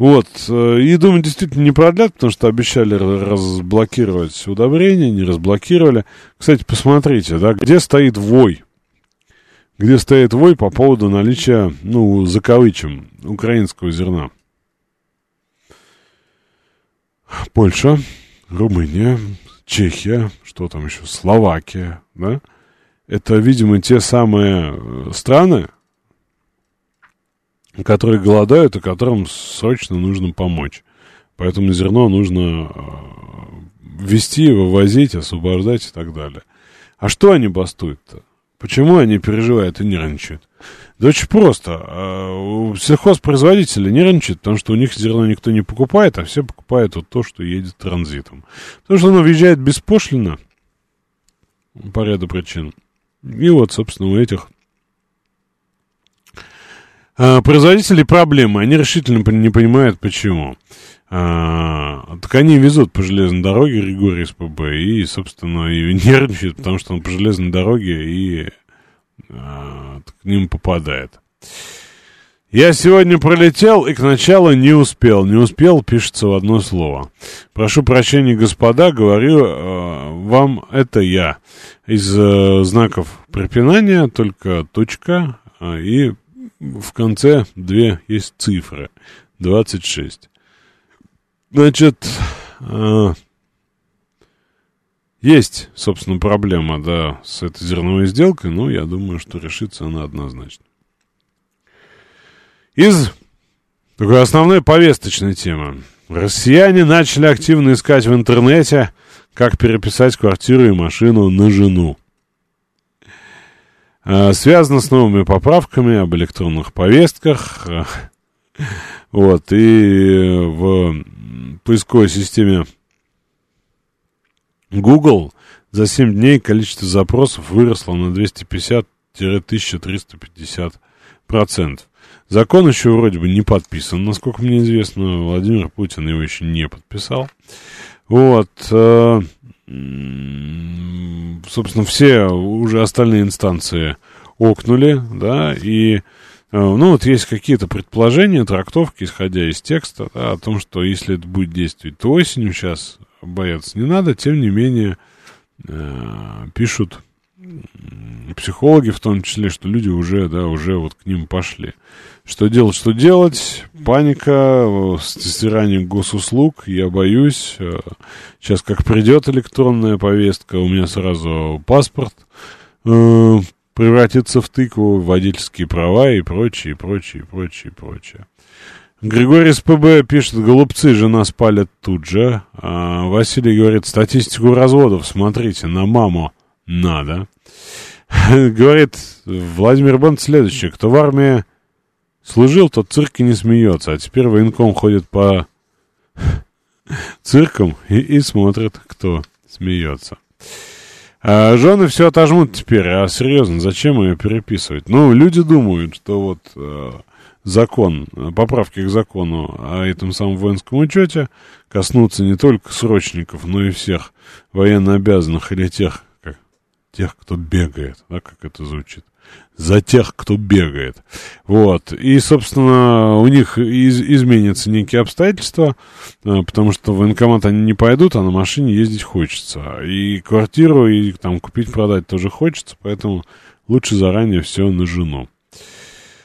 Вот. Э, и думаю, действительно не продлят, потому что обещали разблокировать удобрения, не разблокировали. Кстати, посмотрите, да, где стоит вой. Где стоит вой по поводу наличия, ну, за кавычем, украинского зерна. Польша, Румыния, Чехия, что там еще, Словакия, да? Это, видимо, те самые э, страны, которые голодают и которым срочно нужно помочь. Поэтому зерно нужно э, ввести, вывозить, освобождать и так далее. А что они бастуют-то? Почему они переживают и нервничают? Да очень просто. А, сельхозпроизводители нервничают, потому что у них зерно никто не покупает, а все покупают вот то, что едет транзитом. Потому что оно въезжает беспошлино по ряду причин. И вот, собственно, у этих а, производителей проблемы. Они решительно не понимают, почему. А, так они везут по железной дороге Григорий СПБ и, собственно, и нервничают, потому что он по железной дороге и а, к ним попадает. Я сегодня пролетел и к началу не успел. Не успел пишется в одно слово. Прошу прощения, господа, говорю э, вам это я. Из э, знаков препинания только точка э, и в конце две есть цифры. 26. Значит, э, есть, собственно, проблема, да, с этой зерновой сделкой, но я думаю, что решится она однозначно. Из такой основной повесточной темы. Россияне начали активно искать в интернете, как переписать квартиру и машину на жену. А, связано с новыми поправками об электронных повестках. Вот, и в поисковой системе Google за 7 дней количество запросов выросло на 250-1350 процентов. Закон еще вроде бы не подписан, насколько мне известно. Владимир Путин его еще не подписал. Вот. Собственно, все уже остальные инстанции окнули, да, и э, ну, вот есть какие-то предположения, трактовки, исходя из текста, да, о том, что если это будет действовать, то осенью сейчас бояться не надо, тем не менее э, пишут психологи в том числе, что люди уже, да, уже вот к ним пошли. Что делать, что делать? Паника с тестированием госуслуг, я боюсь. Э, сейчас как придет электронная повестка, у меня сразу паспорт э, превратится в тыкву, водительские права и прочее, прочее, прочее, прочее. Григорий СПБ пишет, голубцы жена спалят тут же. А Василий говорит, статистику разводов смотрите, на маму надо. Говорит Владимир Бонд следующее, кто в армии служил, тот цирк и не смеется, а теперь военком ходит по циркам и, и смотрит, кто смеется. А жены все отожмут теперь, а серьезно, зачем ее переписывать? Ну, люди думают, что вот э, закон, поправки к закону о этом самом воинском учете коснутся не только срочников, но и всех военнообязанных или тех, тех, кто бегает, да, как это звучит. За тех, кто бегает. Вот. И, собственно, у них из, изменятся некие обстоятельства, э, потому что в военкомат они не пойдут, а на машине ездить хочется. И квартиру, и там купить, продать тоже хочется, поэтому лучше заранее все на жену.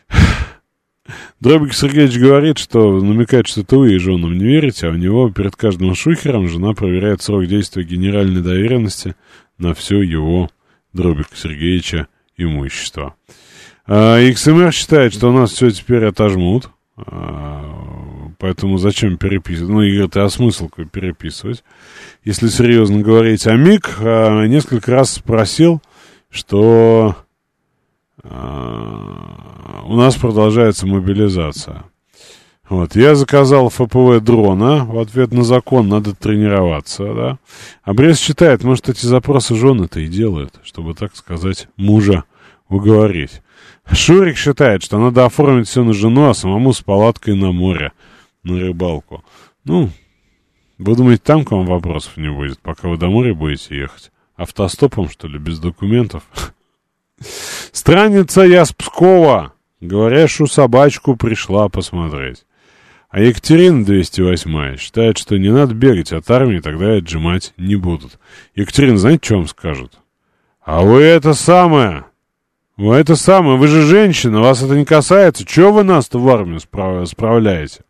Дробик Сергеевич говорит, что намекает, что вы и женам не верите, а у него перед каждым шухером жена проверяет срок действия генеральной доверенности на все его Дробик Сергеевича имущество. А, XMR считает, что у нас все теперь отожмут, а, поэтому зачем переписывать? Ну, и это а смысл переписывать? Если серьезно говорить, а Мик несколько раз спросил, что а, у нас продолжается мобилизация. Вот, я заказал ФПВ дрона, в ответ на закон надо тренироваться, да. Брест считает, может, эти запросы жены-то и делают, чтобы, так сказать, мужа уговорить. Шурик считает, что надо оформить все на жену, а самому с палаткой на море, на рыбалку. Ну, вы думаете, там к вам вопросов не будет, пока вы до моря будете ехать? Автостопом, что ли, без документов? Страница я с Пскова. Говорящую собачку пришла посмотреть. А Екатерина 208 считает, что не надо бегать от армии, тогда отжимать не будут. Екатерина, знаете, что вам скажут? А вы это самое... Вы это самое, вы же женщина, вас это не касается. Чего вы нас-то в армию справ... справляете?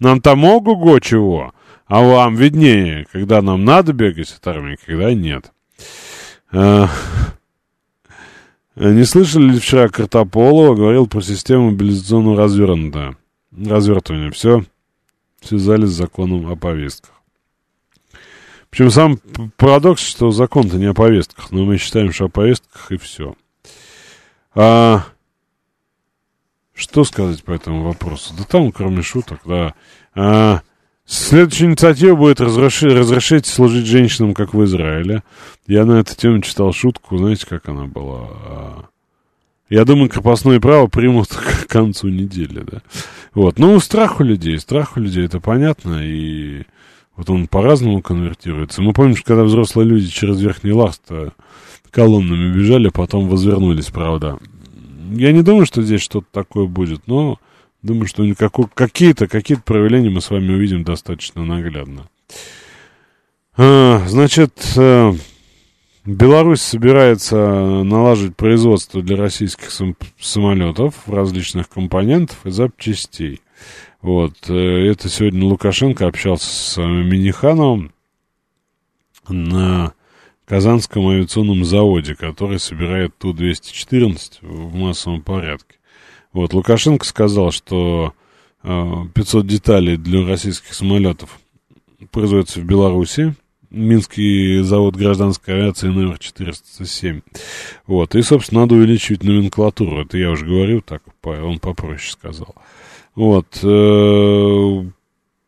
Нам там ого-го чего, а вам виднее, когда нам надо бегать от армии, когда нет. А... Не слышали ли вчера Картополова говорил про систему мобилизационного развернута? Развертывания. Все связали с законом о повестках. Причем сам парадокс, что закон-то не о повестках, но мы считаем, что о повестках и все. А что сказать по этому вопросу? Да там, кроме шуток, да. А, следующая инициатива будет разрешить, разрешить служить женщинам, как в Израиле. Я на эту тему читал шутку, знаете, как она была? Я думаю, крепостное право примут к концу недели, да. Вот. Ну, страх у людей, страх у людей, это понятно, и вот он по-разному конвертируется. Мы помним, что когда взрослые люди через Верхний Ласт колоннами бежали, потом возвернулись, правда. Я не думаю, что здесь что-то такое будет, но думаю, что какие-то какие проявления мы с вами увидим достаточно наглядно. А, значит, э, Беларусь собирается налаживать производство для российских сам- самолетов различных компонентов и запчастей. Вот. Э, это сегодня Лукашенко общался с Минихановым на Казанском авиационном заводе, который собирает Ту-214 в массовом порядке. Вот, Лукашенко сказал, что 500 деталей для российских самолетов производится в Беларуси, Минский завод гражданской авиации номер 407. Вот. И, собственно, надо увеличивать номенклатуру. Это я уже говорю, так он попроще сказал. Вот. Э,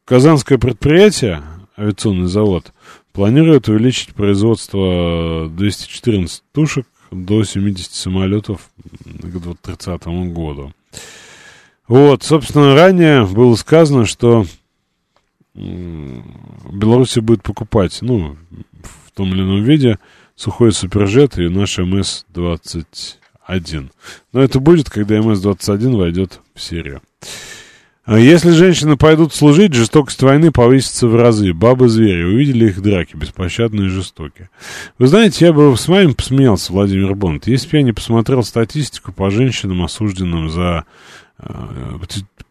казанское предприятие, авиационный завод, планирует увеличить производство 214 тушек до 70 самолетов к 2030 году. Вот, собственно, ранее было сказано, что Беларусь будет покупать, ну, в том или ином виде, сухой суперджет и наш МС-21. Но это будет, когда МС-21 войдет в серию. А если женщины пойдут служить, жестокость войны повысится в разы. Бабы-звери, увидели их драки, беспощадные и жестокие. Вы знаете, я бы с вами посмеялся, Владимир Бонд, если бы я не посмотрел статистику по женщинам, осужденным за э,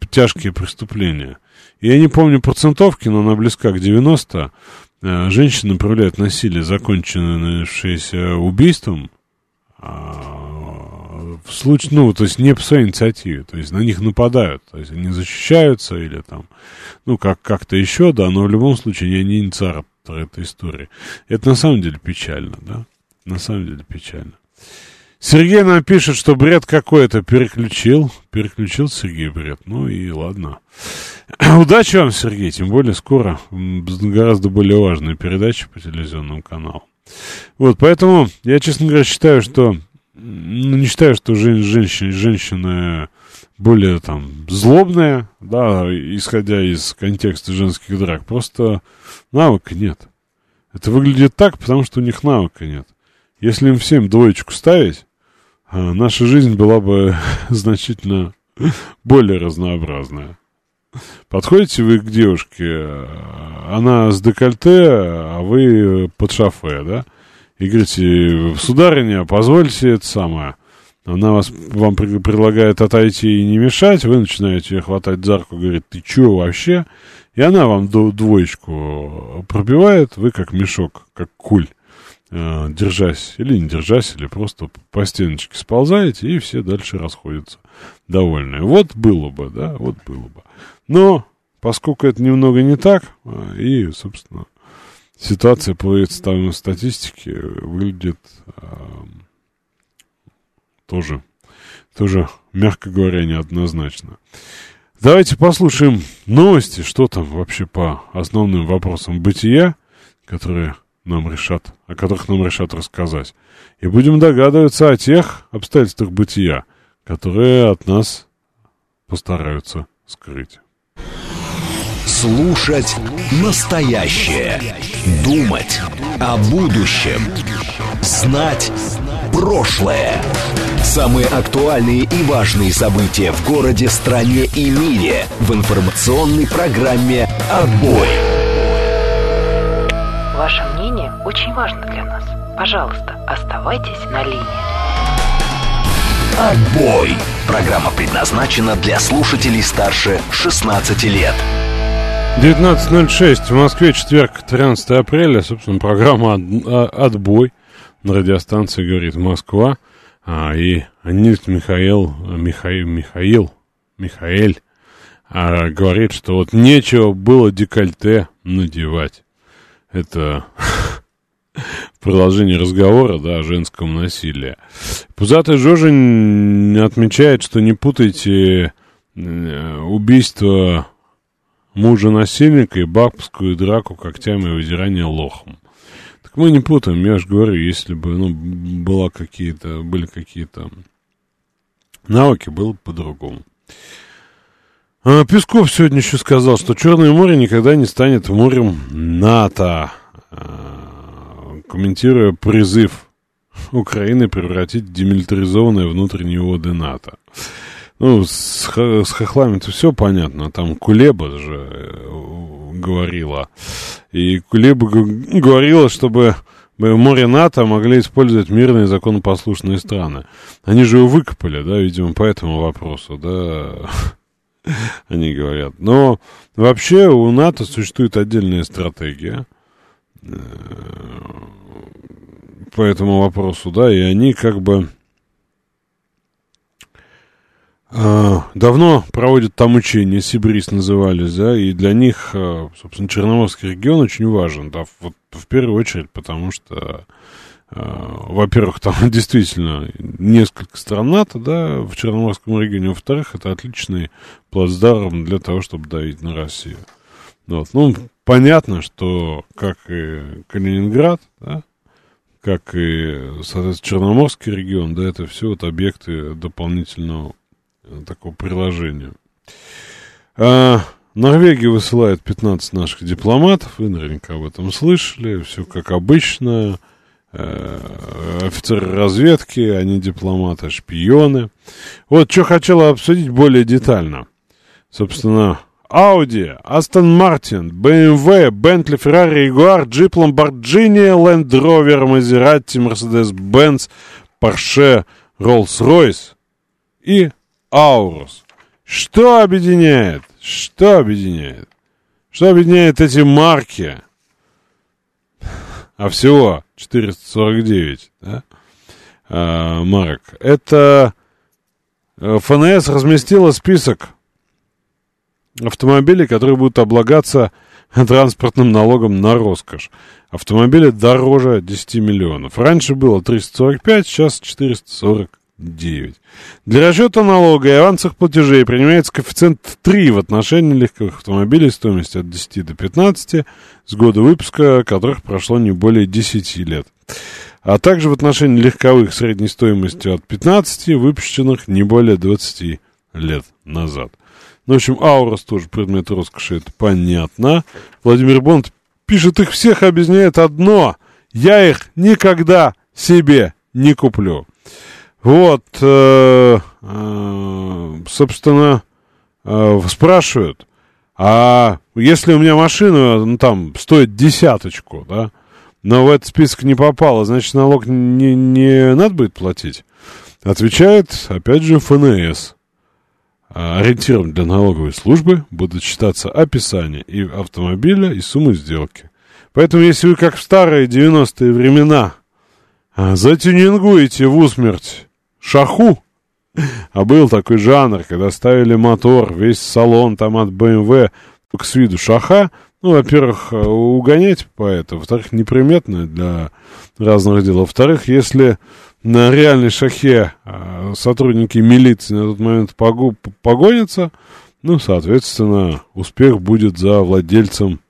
тяжкие преступления. Я не помню процентовки, но она близка к 90. Э, женщины проявляют насилие, закончившееся убийством, а, в случае, ну, то есть не по своей инициативе, то есть на них нападают, то есть они защищаются или там, ну, как, как-то еще, да, но в любом случае я не инициатор этой истории. Это на самом деле печально, да, на самом деле печально. Сергей нам пишет, что бред какой-то переключил. Переключил Сергей бред. Ну и ладно. Удачи вам, Сергей. Тем более скоро гораздо более важная передача по телевизионному каналу. Вот, поэтому я, честно говоря, считаю, что... Ну, не считаю, что жен, женщины, женщины более там злобные, да, исходя из контекста женских драк. Просто навыка нет. Это выглядит так, потому что у них навыка нет. Если им всем двоечку ставить, а, наша жизнь была бы значительно более разнообразная. Подходите вы к девушке, она с декольте, а вы под шофе, да? И говорите, сударыня, позвольте это самое. Она вас, вам предлагает отойти и не мешать, вы начинаете ее хватать за руку, говорит, ты чё вообще? И она вам двоечку пробивает, вы как мешок, как куль. Э, держась или не держась, или просто по стеночке сползаете, и все дальше расходятся довольные. Вот было бы, да, вот было бы. Но, поскольку это немного не так, э, и, собственно, ситуация по представленной статистике выглядит э, тоже, тоже, мягко говоря, неоднозначно. Давайте послушаем новости, что там вообще по основным вопросам бытия, которые нам решат, о которых нам решат рассказать. И будем догадываться о тех обстоятельствах бытия, которые от нас постараются скрыть. Слушать настоящее. Думать о будущем. Знать прошлое. Самые актуальные и важные события в городе, стране и мире в информационной программе «Отбой». Важно для нас. Пожалуйста, оставайтесь на линии. Отбой! Программа предназначена для слушателей старше 16 лет. 19.06 в Москве, четверг, 13 апреля. Собственно, программа «Отбой» на радиостанции «Говорит Москва». А, и Нильт Михаил, Михаил, Михаил, Михаэль а, говорит, что вот нечего было декольте надевать это продолжение разговора, да, о женском насилии. Пузатый Жожень отмечает, что не путайте э, убийство мужа-насильника и бабскую драку когтями и выдирание лохом. Так мы не путаем, я же говорю, если бы, ну, была какие-то, были какие-то навыки, было бы по-другому. А, Песков сегодня еще сказал, что Черное море никогда не станет морем НАТО, а, комментируя призыв Украины превратить демилитаризованные внутренние воды НАТО. Ну, с, с хохлами-то все понятно. Там Кулеба же э, говорила. И Кулеба говорила, чтобы море НАТО могли использовать мирные законопослушные страны. Они же его выкопали, да, видимо, по этому вопросу, да. они говорят. Но вообще у НАТО существует отдельная стратегия. По этому вопросу, да, и они как бы э, давно проводят там учения, Сибрис назывались, да, и для них, э, собственно, Черноморский регион очень важен, да, вот в первую очередь, потому что во-первых, там действительно несколько стран НАТО, да, в Черноморском регионе, во-вторых, это отличный плацдарм для того, чтобы давить на Россию. Вот. Ну, понятно, что, как и Калининград, да, как и, соответственно, Черноморский регион, да, это все вот объекты дополнительного э, такого приложения. А, Норвегия высылает 15 наших дипломатов, вы наверняка об этом слышали, все как обычно, Э, офицеры разведки, они дипломаты, шпионы. Вот что хотела обсудить более детально. Собственно, Audi, Aston Martin, BMW, Bentley, Ferrari, Jaguar, Jeep, Lamborghini, Land Rover, Maserati, Mercedes-Benz, Porsche, Rolls-Royce и Aurus. Что объединяет? Что объединяет? Что объединяет эти марки? А всего 449 да, а, марок. Это э, ФНС разместила список автомобилей, которые будут облагаться транспортным налогом на роскошь. Автомобили дороже 10 миллионов. Раньше было 345, сейчас 449. Для расчета налога и авансовых платежей принимается коэффициент 3 в отношении легковых автомобилей стоимостью от 10 до 15 с года выпуска, которых прошло не более 10 лет. А также в отношении легковых средней стоимостью от 15, выпущенных не более 20 лет назад. Ну, в общем, Аурос тоже предмет роскоши, это понятно. Владимир Бонд пишет, их всех объясняет одно. Я их никогда себе не куплю. Вот, э, э, собственно, э, спрашивают, а если у меня машина, ну, там, стоит десяточку, да, но в этот список не попало, значит, налог не, не надо будет платить? Отвечает, опять же, ФНС. А ориентиром для налоговой службы будут считаться описание и автомобиля, и суммы сделки. Поэтому, если вы, как в старые 90-е времена, а, затюнингуете в усмерть шаху. А был такой жанр, когда ставили мотор, весь салон там от BMW, только с виду шаха. Ну, во-первых, э, угонять по это, во-вторых, неприметно для разных дел. Во-вторых, если на реальной шахе э, сотрудники милиции на тот момент погонятся, ну, соответственно, успех будет за владельцем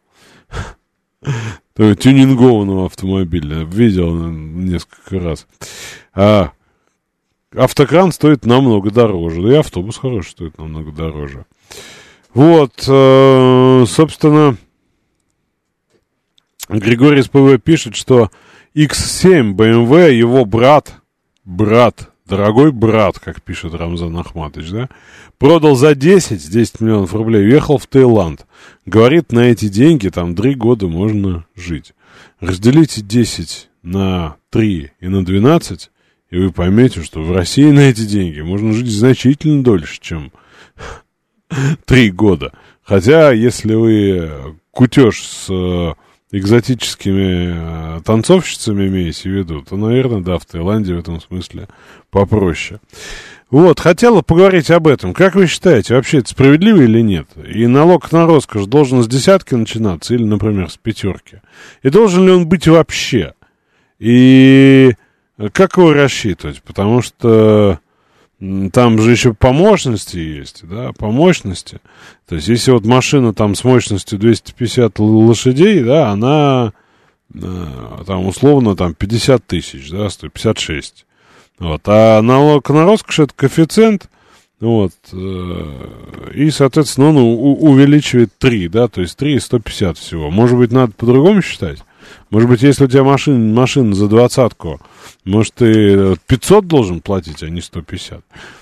тюнингованного автомобиля. Видел несколько раз. А автокран стоит намного дороже. Да и автобус хороший стоит намного дороже. Вот, э, собственно, Григорий СПВ пишет, что X7 BMW, его брат, брат, дорогой брат, как пишет Рамзан Ахматович, да, продал за 10, 10 миллионов рублей, уехал в Таиланд. Говорит, на эти деньги там 3 года можно жить. Разделите 10 на 3 и на 12, и вы поймете, что в России на эти деньги можно жить значительно дольше, чем три года. Хотя, если вы кутеж с э, экзотическими э, танцовщицами имеете в виду, то, наверное, да, в Таиланде в этом смысле попроще. Вот, хотела поговорить об этом. Как вы считаете, вообще это справедливо или нет? И налог на роскошь должен с десятки начинаться или, например, с пятерки? И должен ли он быть вообще? И как его рассчитывать? Потому что там же еще по мощности есть, да, по мощности. То есть, если вот машина там с мощностью 250 лошадей, да, она э, там условно там 50 тысяч, да, стоит 56. Вот. А налог на роскошь это коэффициент, вот, э, и, соответственно, он увеличивает 3, да, то есть 3 и 150 всего. Может быть, надо по-другому считать? Может быть, если у тебя машина, машина за двадцатку, может, ты 500 должен платить, а не 150?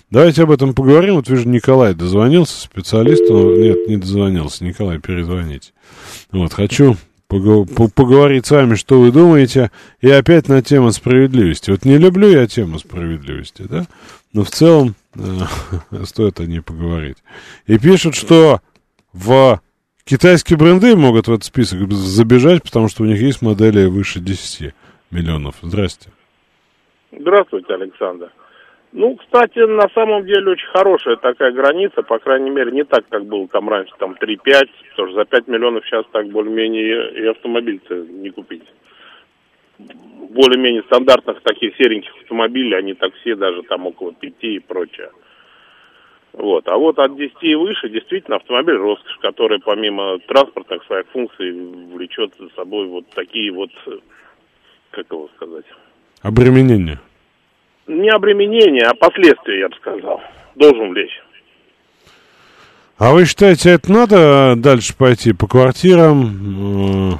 Давайте об этом поговорим. Вот вижу, Николай дозвонился, специалист. Нет, не дозвонился. Николай, перезвоните. Вот, хочу поговорить с вами, что вы думаете. И опять на тему справедливости. Вот не люблю я тему справедливости, да? Но в целом э, стоит о ней поговорить. И пишут, что в Китайские бренды могут в этот список забежать, потому что у них есть модели выше 10 миллионов. Здрасте. Здравствуйте, Александр. Ну, кстати, на самом деле очень хорошая такая граница, по крайней мере, не так, как было там раньше, там 3-5, потому что за 5 миллионов сейчас так более-менее и автомобиль не купить. Более-менее стандартных таких сереньких автомобилей, они так все даже там около 5 и прочее. Вот. А вот от 10 и выше действительно автомобиль роскошь, который помимо транспортных своих функций влечет за собой вот такие вот, как его сказать... Обременение не обременение, а последствия, я бы сказал, должен влечь. А вы считаете, это надо дальше пойти по квартирам, э,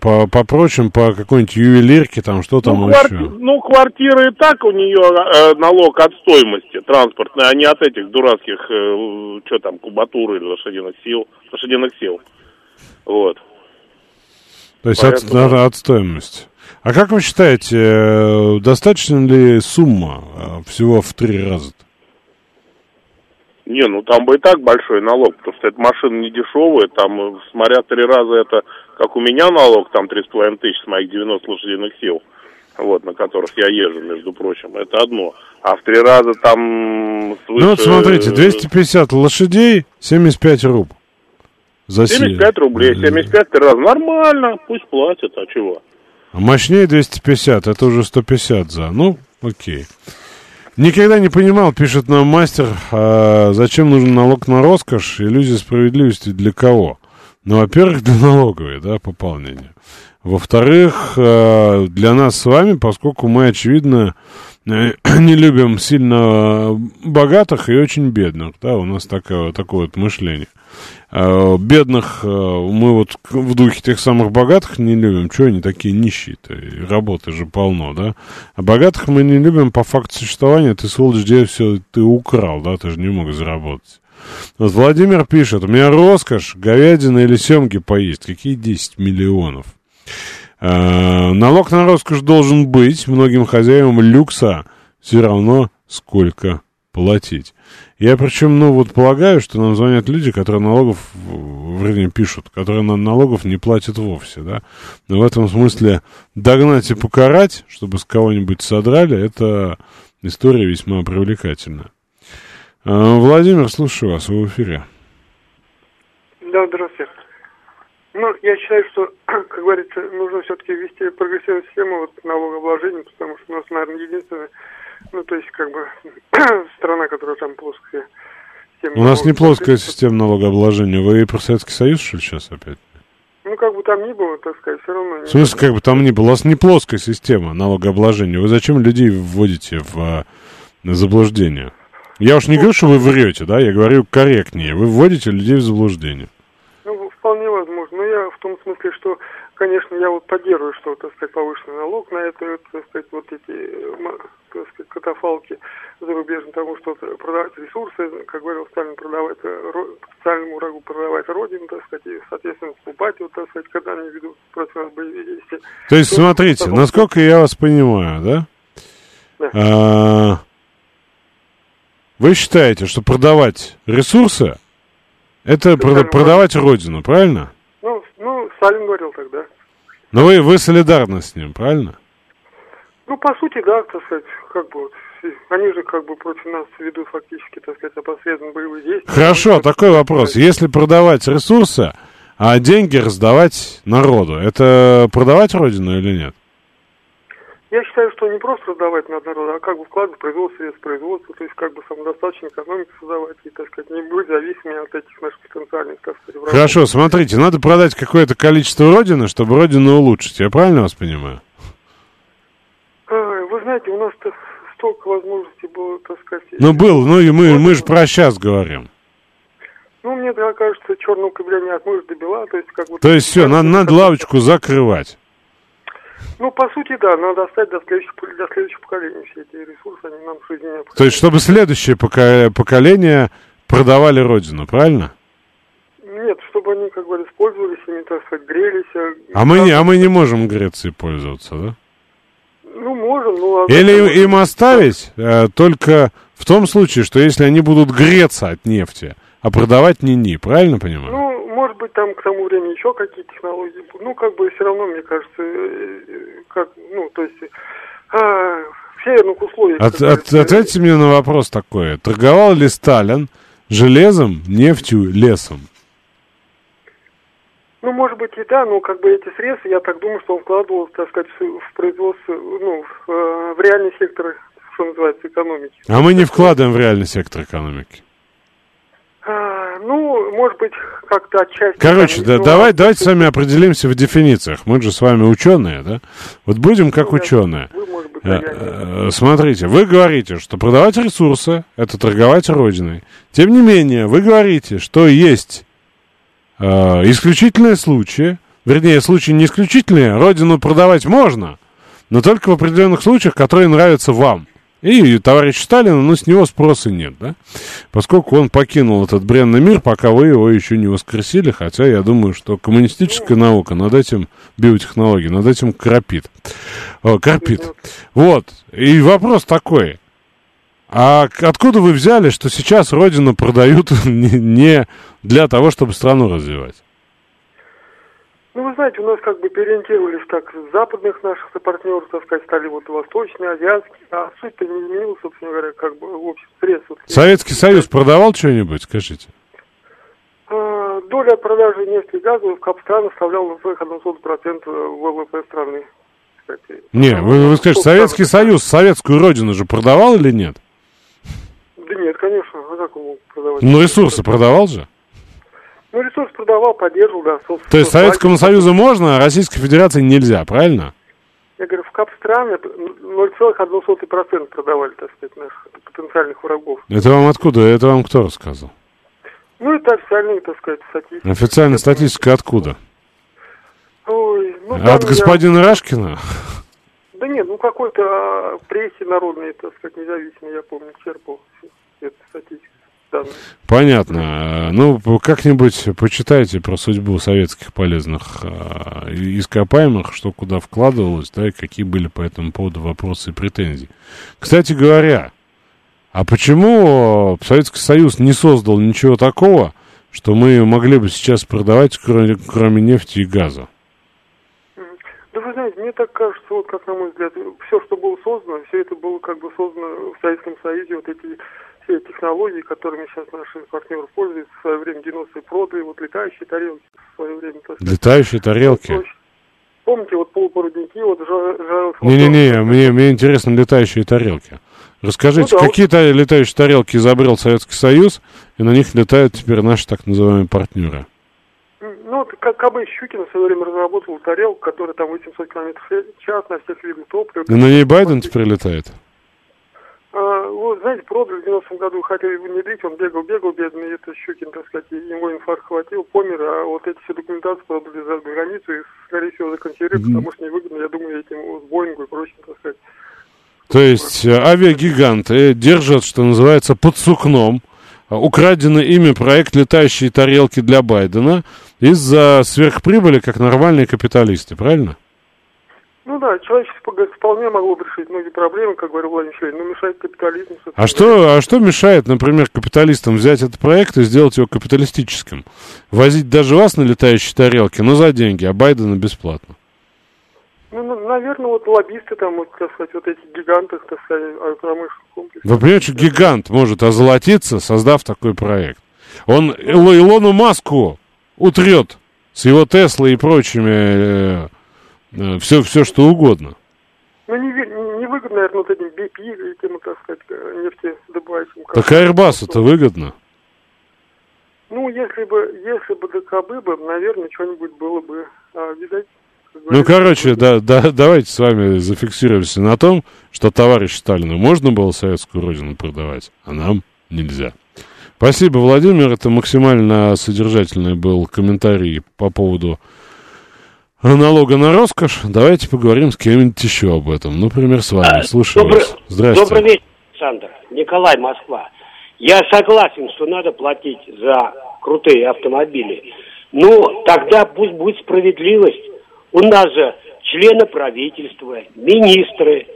по, по прочим, по какой-нибудь ювелирке, там что там ну, еще? Кварти... Ну, квартира и так у нее э, налог от стоимости транспортной, а не от этих дурацких, э, что там, кубатуры или лошадиных сил, лошадиных сил. Вот. То есть Поэтому... от, от стоимости. А как вы считаете, э, достаточно ли сумма э, всего в три раза? -то? Не, ну там бы и так большой налог, потому что эта машина не дешевая, там, э, смотря три раза, это, как у меня налог, там, три с половиной тысячи с моих 90 лошадиных сил, вот, на которых я езжу, между прочим, это одно. А в три раза там свыше... Ну вот смотрите, 250 лошадей, 75 руб. За 75 рублей, 75 три раза, нормально, пусть платят, а чего? А мощнее 250, это уже 150 за. Ну, окей. Никогда не понимал, пишет нам мастер, а зачем нужен налог на роскошь, иллюзия справедливости для кого? Ну, во-первых, для налоговой, да, пополнения. Во-вторых, а, для нас с вами, поскольку мы, очевидно, не любим сильно богатых и очень бедных, да, у нас такое, такое вот мышление. А, бедных э, мы вот в духе тех самых богатых не любим. Чего они такие нищие-то? Работы же полно, да? А богатых мы не любим по факту существования. Ты, сволочь, где все ты украл, да? Ты же не мог заработать. Вот Владимир пишет, у меня роскошь, говядина или семги поесть. Какие 10 миллионов? А, налог на роскошь должен быть. Многим хозяевам люкса все равно сколько платить. Я причем, ну, вот полагаю, что нам звонят люди, которые налогов, вернее, пишут, которые на налогов не платят вовсе, да. Но в этом смысле догнать и покарать, чтобы с кого-нибудь содрали, это история весьма привлекательная. А, Владимир, слушаю вас, вы в эфире. Да, здравствуйте. Ну, я считаю, что, как говорится, нужно все-таки ввести прогрессивную систему вот, налогообложения, потому что у нас, наверное, единственное ну, то есть, как бы, страна, которая там плоская. У нас не плоская система налогообложения. Вы про Советский Союз, что ли, сейчас опять? Ну, как бы там ни было, так сказать, все равно... В смысле, как бы там ни было? У вас не плоская система налогообложения. Вы зачем людей вводите в а, заблуждение? Я уж не говорю, что вы врете, да? Я говорю корректнее. Вы вводите людей в заблуждение. Ну, вполне возможно. Но я в том смысле, что конечно, я вот поддерживаю, что, так сказать, повышенный налог на это, так сказать, вот эти, так сказать, катафалки зарубежные, тому, что продавать ресурсы, как говорил Сталин, продавать специальному врагу продавать родину, так сказать, и, соответственно, вступать, вот, так сказать, когда они ведут против нас боевые действия. То есть, То, смотрите, насколько я вас понимаю, да? Да. А, вы считаете, что продавать ресурсы это продавать родину, правильно? Сталин говорил тогда. Но вы, вы солидарны с ним, правильно? Ну, по сути, да, так сказать, как бы вот, они же как бы против нас ведут фактически, так сказать, опосредованно боевые действия. Хорошо, ну, такой вопрос. Если продавать ресурсы, а деньги раздавать народу, это продавать родину или нет? Я считаю, что не просто раздавать на народ, а как бы вкладывать в производство, средств производства, то есть как бы самодостаточную экономику создавать и, так сказать, не быть зависимыми от этих наших потенциальных, так сказать, врагов. Хорошо, смотрите, надо продать какое-то количество родины, чтобы родину улучшить. Я правильно вас понимаю? А, вы знаете, у нас столько возможностей было, так сказать... Ну, был, ну и мы, мы же про сейчас говорим. Ну, мне так кажется, черного кабеля не от мыши до бела, то есть как бы... То есть все, надо, надо лавочку закрывать. Ну, по сути, да, надо оставить до следующих, для следующих поколений все эти ресурсы, они нам в жизни необходимы. То есть, чтобы следующее поколение продавали родину, правильно? Нет, чтобы они, как бы, использовались ими, так сказать, грелись. А, а мы, не, а мы не можем Греции пользоваться, да? Ну, можем, ну... А Или им, им оставить э, только в том случае, что если они будут греться от нефти, а продавать не-не, правильно понимаю? Ну, может быть, там к тому времени еще какие технологии. будут. Ну, как бы все равно, мне кажется, э, э, как, ну, то есть, а, в северных условиях... От- от- ответьте мне на вопрос такой. Торговал ли Сталин железом, нефтью, лесом? Ну, может быть, и да, но как бы эти средства, я так думаю, что он вкладывал, так сказать, в, в производство, ну, в, э, в реальный сектор, что называется, экономики. А мы не вкладываем в реальный сектор экономики. А, ну, может быть, как-то отчасти... Короче, да, ну, давай, давайте с вами определимся в дефинициях. Мы же с вами ученые, да? Вот будем как Ну, я- ученые. Вы, может быть, Э, а э, Смотрите, вы говорите, что продавать ресурсы – это торговать родиной. Тем не менее, вы говорите, что есть э, исключительные случаи, вернее, случаи не исключительные, родину продавать можно, но только в определенных случаях, которые нравятся вам. И товарищ Сталина, ну, с него спроса нет, да? Поскольку он покинул этот бренный мир, пока вы его еще не воскресили, хотя я думаю, что коммунистическая наука над этим, биотехнология, над этим крапит. О, корпит. Вот. И вопрос такой. А откуда вы взяли, что сейчас Родину продают не для того, чтобы страну развивать? Ну, вы знаете, у нас как бы переориентировались так с западных наших партнеров, так сказать, стали вот восточные, азиатские, а суть-то не изменилась, собственно говоря, как бы в общем средств. вот. Советский Союз продавал что-нибудь, скажите? А, Доля от продажи нефти и газа в Капстан составляла своих 1,5% ВВП страны. кстати. Не, вы, вы скажете, Советский Союз советскую родину же продавал или нет? Да нет, конечно, а как мог продавать? Ну, ресурсы продавал же. Ну, ресурс продавал, поддерживал, да. То есть со- Советскому Союзу можно, а Российской Федерации нельзя, правильно? Я говорю, в Капстране 0,1% продавали, так сказать, наших потенциальных врагов. Это вам откуда? Это вам кто рассказал? Ну, это официальные, так сказать, статистика. Официальная статистика откуда? Ой, ну, От я- господина Рашкина? Да нет, ну какой-то а, прессе народной, так сказать, независимой, я помню, черпал эту статистику. Данные. Понятно. Ну, как-нибудь почитайте про судьбу советских полезных э, ископаемых, что куда вкладывалось, да, и какие были по этому поводу вопросы и претензии. Кстати говоря, а почему Советский Союз не создал ничего такого, что мы могли бы сейчас продавать, кроме, кроме нефти и газа? Да вы знаете, мне так кажется, вот как на мой взгляд, все, что было создано, все это было как бы создано в Советском Союзе, вот эти все технологии, которыми сейчас наши партнеры пользуются, в свое время 90-е продали, вот летающие тарелки в свое время. так. Летающие тарелки? Вот, Помните, вот полупородники, вот жа- жарился... Не-не-не, мне, мне интересны летающие тарелки. Расскажите, Ну да, какие та- летающие тарелки изобрел Советский Союз, и на них летают теперь наши так называемые партнеры? Ну, вот как КБ Щукин в свое время разработал тарелку, которая там 800 км в час на всех видах топлива. И на ней Байден теперь летает? А, вот, знаете, продали в 90-м году, хотели внедрить, он бегал, бегал, бедный, это Щукин, так сказать, ему инфаркт хватил, помер, а вот эти все документации продали за границу и, скорее всего, законсервировали, потому что невыгодно, я думаю, этим вот, Боингу и прочим, так сказать. То есть э, авиагиганты держат, что называется, под сукном э, украденный ими проект «Летающие тарелки» для Байдена из-за сверхприбыли, как нормальные капиталисты, правильно? Ну да, человечество вполне могло бы решить многие проблемы, как говорил Владимир Ильич, но мешает капитализм. А что, а что мешает, например, капиталистам взять этот проект и сделать его капиталистическим? Возить даже вас на летающие тарелки, но за деньги, а Байдена бесплатно. Ну, ну, наверное, вот лоббисты там, вот, так сказать, вот эти гиганты, так сказать, промышленных комплексов. Вы понимаете, что гигант может озолотиться, создав такой проект. Он Ил- Илону Маску утрет с его Теслой и прочими все, все что угодно. Ну, не, ви- не, не выгодно, наверное, вот этим BP, этим, так сказать, э, нефтедобывающим. Так Airbus-то выгодно. Ну, если бы, если бы ДКБ бы, наверное, что-нибудь было бы, а, видать. Ну, короче, да, да, давайте с вами зафиксируемся на том, что товарищу Сталину можно было советскую родину продавать, а нам нельзя. Спасибо, Владимир. Это максимально содержательный был комментарий по поводу налога на роскошь. Давайте поговорим с кем-нибудь еще об этом. Например, с вами. Слушаю Добрый, вас. Здравствуйте. добрый вечер, Александр. Николай, Москва. Я согласен, что надо платить за крутые автомобили. Но тогда пусть будет справедливость. У нас же члены правительства, министры,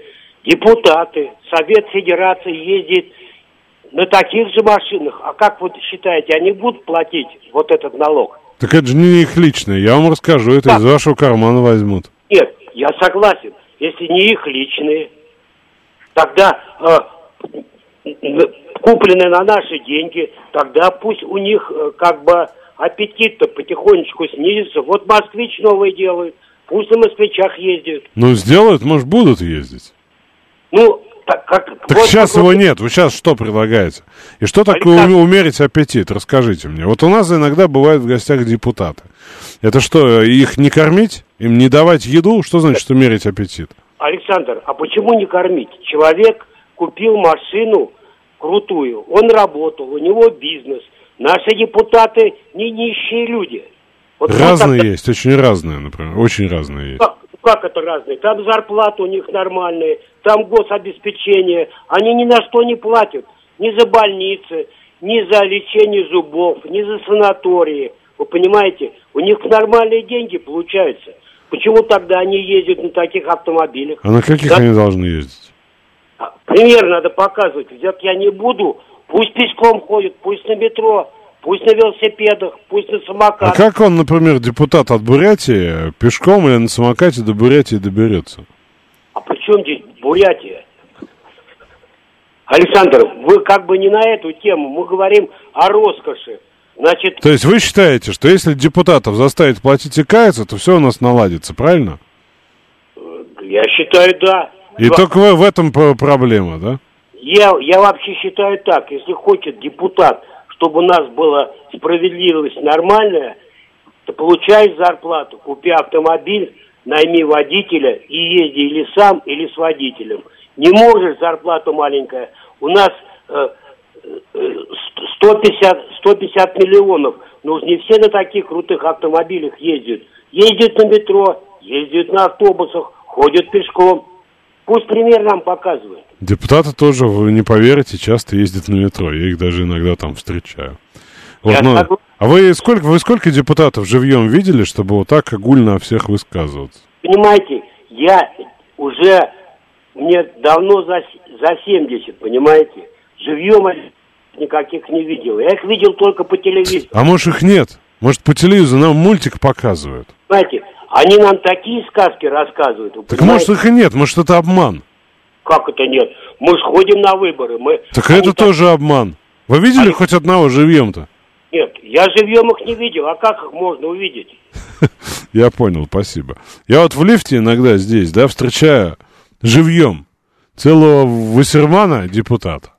депутаты, Совет Федерации ездит на таких же машинах, а как вот считаете, они будут платить вот этот налог? Так это же не их личное. Я вам расскажу, это Так. из вашего кармана возьмут. Нет, я согласен. Если не их личные, тогда э, купленные на наши деньги, тогда пусть у них э, как бы аппетит-то потихонечку снизится. Вот москвич новый делают, пусть на москвичах ездят. Ну, сделают, может, будут ездить. Ну, так как... Так вот сейчас как его вот- нет. Вы сейчас что предлагаете? И что такое Александр- уме- умерить аппетит? Расскажите мне. Вот у нас иногда бывают в гостях депутаты. Это что, их не кормить? Им не давать еду? Что значит умерить аппетит? Александр, а почему не кормить? Человек купил машину крутую, он работал, у него бизнес. Наши депутаты не нищие люди. Вот Разные тогда- есть, очень разные, например. Очень разные есть. Как, как это разные? Там зарплаты у них нормальные, там гособеспечение. Они ни на что не платят. Ни за больницы, ни за лечение зубов, ни за санатории. Вы понимаете? У них нормальные деньги получаются. Почему тогда они ездят на таких автомобилях? А на каких Да. они должны ездить? А, Пример надо показывать. Взять я не буду. Пусть пешком ходят, пусть на метро, пусть на велосипедах, пусть на А самокатах. как он, например, депутат от Бурятии, пешком или на самокате до Бурятии доберется? А при чем здесь Бурятия? Александр, вы как бы не на эту тему, мы говорим о роскоши. Значит, То есть вы считаете, что если депутатов заставить платить и каяться, то все у нас наладится, правильно? я считаю, да. И Два- только в, в этом проблема, да? Я, я вообще считаю так, если хочет депутат, чтобы у нас была справедливость нормальная, то получай зарплату, купи автомобиль, найми водителя и езди или сам, или с водителем. Не можешь зарплату маленькая. У нас э, э, 150, 150 миллионов. Ну уж не все на таких крутых автомобилях ездят. Ездят на метро, ездят на автобусах, ходят пешком. Пусть пример нам показывает. Депутаты тоже, вы не поверите, часто ездят на метро. Я их даже иногда там встречаю. Вот, ну, согласен. а вы сколько, вы сколько депутатов живьем видели, чтобы вот так огульно о всех высказываться? Понимаете, я уже, мне давно за, за 70, понимаете? Живьем никаких не видел. Я их видел только по телевизору. А может их нет? Может по телевизору нам мультик показывают? Понимаете, они нам такие сказки рассказывают. Так понимаете? может их и нет, может это обман? Как это нет? Мы же ходим на выборы. Мы, Так они это тоже обман. Вы видели хоть одного живьем-то? Я живьем их не видел. А как их можно увидеть? Я понял, спасибо. Я вот в лифте иногда здесь, да, встречаю живьем целого Вассермана, депутата,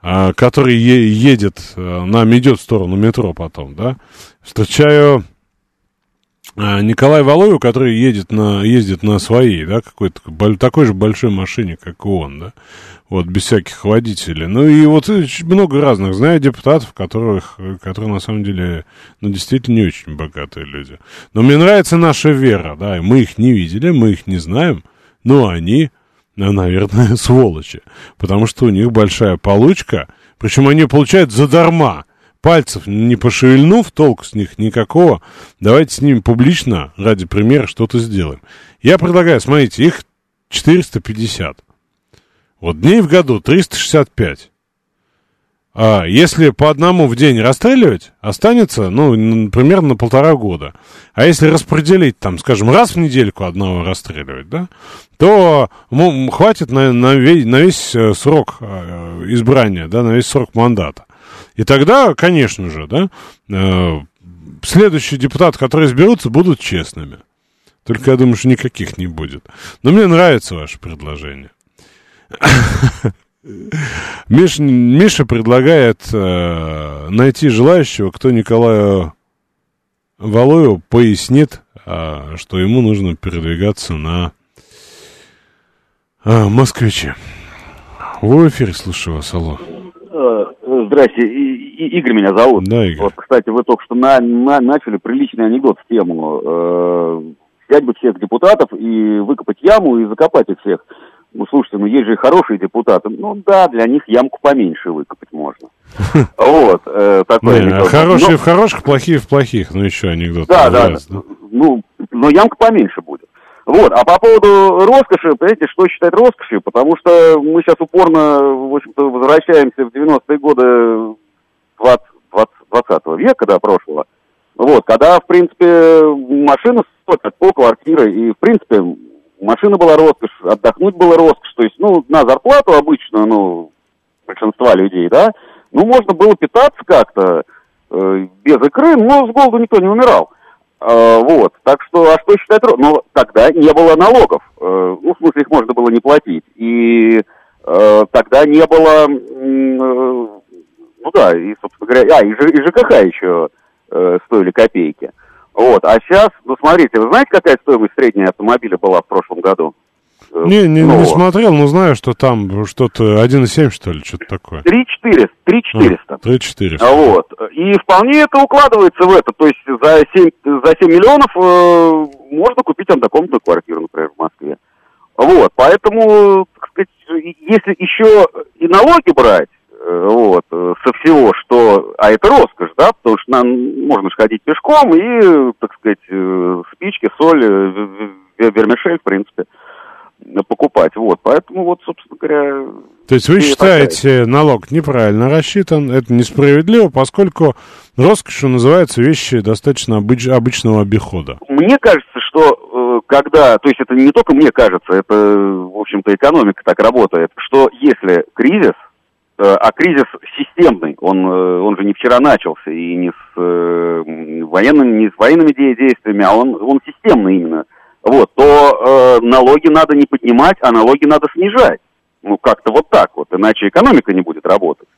а, который е- едет, а, нам идет в сторону метро потом, да. Встречаю а, Николая Валоева, который едет на, ездит на своей, да, какой-то такой же большой машине, как и он, да, вот, без всяких водителей. Ну, и вот э, много разных, знаю депутатов, которых, э, которые, на самом деле, ну, действительно не очень богатые люди. Но мне нравится наша вера, да, мы их не видели, мы их не знаем, но они, ну, наверное, сволочи, потому что у них большая получка, причем они получают задарма, пальцев не пошевельнув, толку с них никакого. Давайте с ними публично, ради примера, что-то сделаем. Я предлагаю, смотрите, их 450. Вот дней в году 365. А если по одному в день расстреливать, останется, ну, примерно на полтора года. А если распределить, там, скажем, раз в недельку одного расстреливать, да, то ну, хватит на, на, весь, на весь э, срок э, избрания, да, на весь срок мандата. И тогда, конечно же, да, э, следующие депутаты, которые изберутся, будут честными. Только я думаю, что никаких не будет. Но мне нравится ваше предложение. Миш, Миша предлагает э, найти желающего, кто Николаю Валуеву пояснит, э, что ему нужно передвигаться на э, москвиче. Вы в эфире, слушаю вас, алло. Э, Здрасте, И- И- Игорь меня зовут. Да, Игорь. Вот, кстати, вы только что на- на- начали приличный анекдот в тему. Э, взять бы всех депутатов и выкопать яму и закопать их всех. Ну, слушайте, ну есть же и хорошие депутаты. Ну да, для них ямку поменьше выкопать можно. Вот, э, такой хорошие в хороших, плохие в плохих. Ну, еще анекдот. Да, да, ну, но ямка поменьше будет. Вот, а по поводу роскоши, понимаете, что считать роскошью? Потому что мы сейчас упорно, в общем-то, возвращаемся в 90-е годы 20, 20, 20 века, да, прошлого. Вот, когда, в принципе, машина стоит по квартиры, и, в принципе, машина была роскошь, отдохнуть было роскошь. То есть, ну, на зарплату обычно, ну, большинства людей, да, ну, можно было питаться как-то э, без икры, но с голоду никто не умирал. Э, вот, так что, а что считать роскошь? Ну, тогда не было налогов, э, ну, в смысле, их можно было не платить. И э, тогда не было, э, ну да, и, собственно говоря, а, и, и ЖКХ еще э, стоили копейки. Вот, а сейчас, ну, смотрите, вы знаете, какая стоимость средней автомобиля была в прошлом году? Э, не, не, не смотрел, но знаю, что там что-то 1,7, что ли, что-то такое. 3 400. 3 400. 3 400. Вот. И вполне это укладывается в это. То есть за 7, за 7 миллионов э, можно купить однокомнатную квартиру, например, в Москве. Вот. Поэтому, так сказать, если еще и налоги брать, вот, э, со всего, что... А это роскошь, да, потому что нам можно же ходить пешком и, так сказать, спички, соль, вермишель, в принципе, покупать. Вот, поэтому вот, собственно говоря... То есть вы считаете, налог неправильно рассчитан, это несправедливо, поскольку роскошью называются вещи достаточно обыч, обычного обихода. Мне кажется, что э, когда, то есть это не только мне кажется, это, в общем-то, экономика так работает, что если кризис, э, а кризис системный, он, э, он же не вчера начался, и не с военными, не с военными действиями, а он, он системный именно – вот, то э, налоги надо не поднимать, а налоги надо снижать. Ну, как-то вот так вот, иначе экономика не будет работать.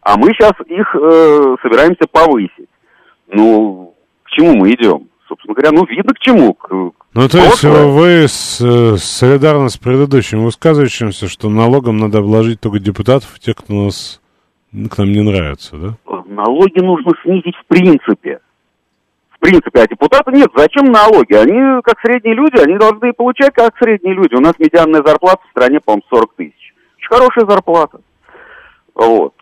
А мы сейчас их э, собираемся повысить. Ну, к чему мы идем? Собственно говоря, ну, видно к чему. К, ну, то есть вы с, э, солидарны с предыдущим высказывающимся, что налогом надо обложить только депутатов, тех, кто нас, к нам не нравится, да? Налоги нужно снизить в принципе в принципе, а депутаты нет. Зачем налоги? Они, как средние люди, они должны получать, как средние люди. У нас медианная зарплата в стране, по-моему, 40 тысяч. Очень хорошая зарплата. Вот.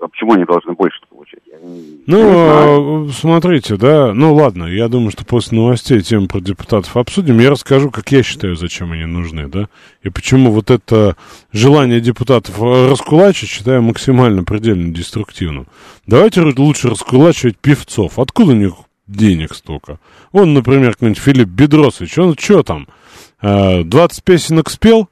А почему они должны больше получать? Я не, ну, не смотрите, да, ну ладно, я думаю, что после новостей тему про депутатов обсудим. Я расскажу, как я считаю, зачем они нужны, да, и почему вот это желание депутатов раскулачить считаю максимально предельно деструктивным. Давайте лучше раскулачивать певцов. Откуда у них денег столько. Он, например, какой-нибудь Филипп Бедросович, он что там, 20 э, песенок спел?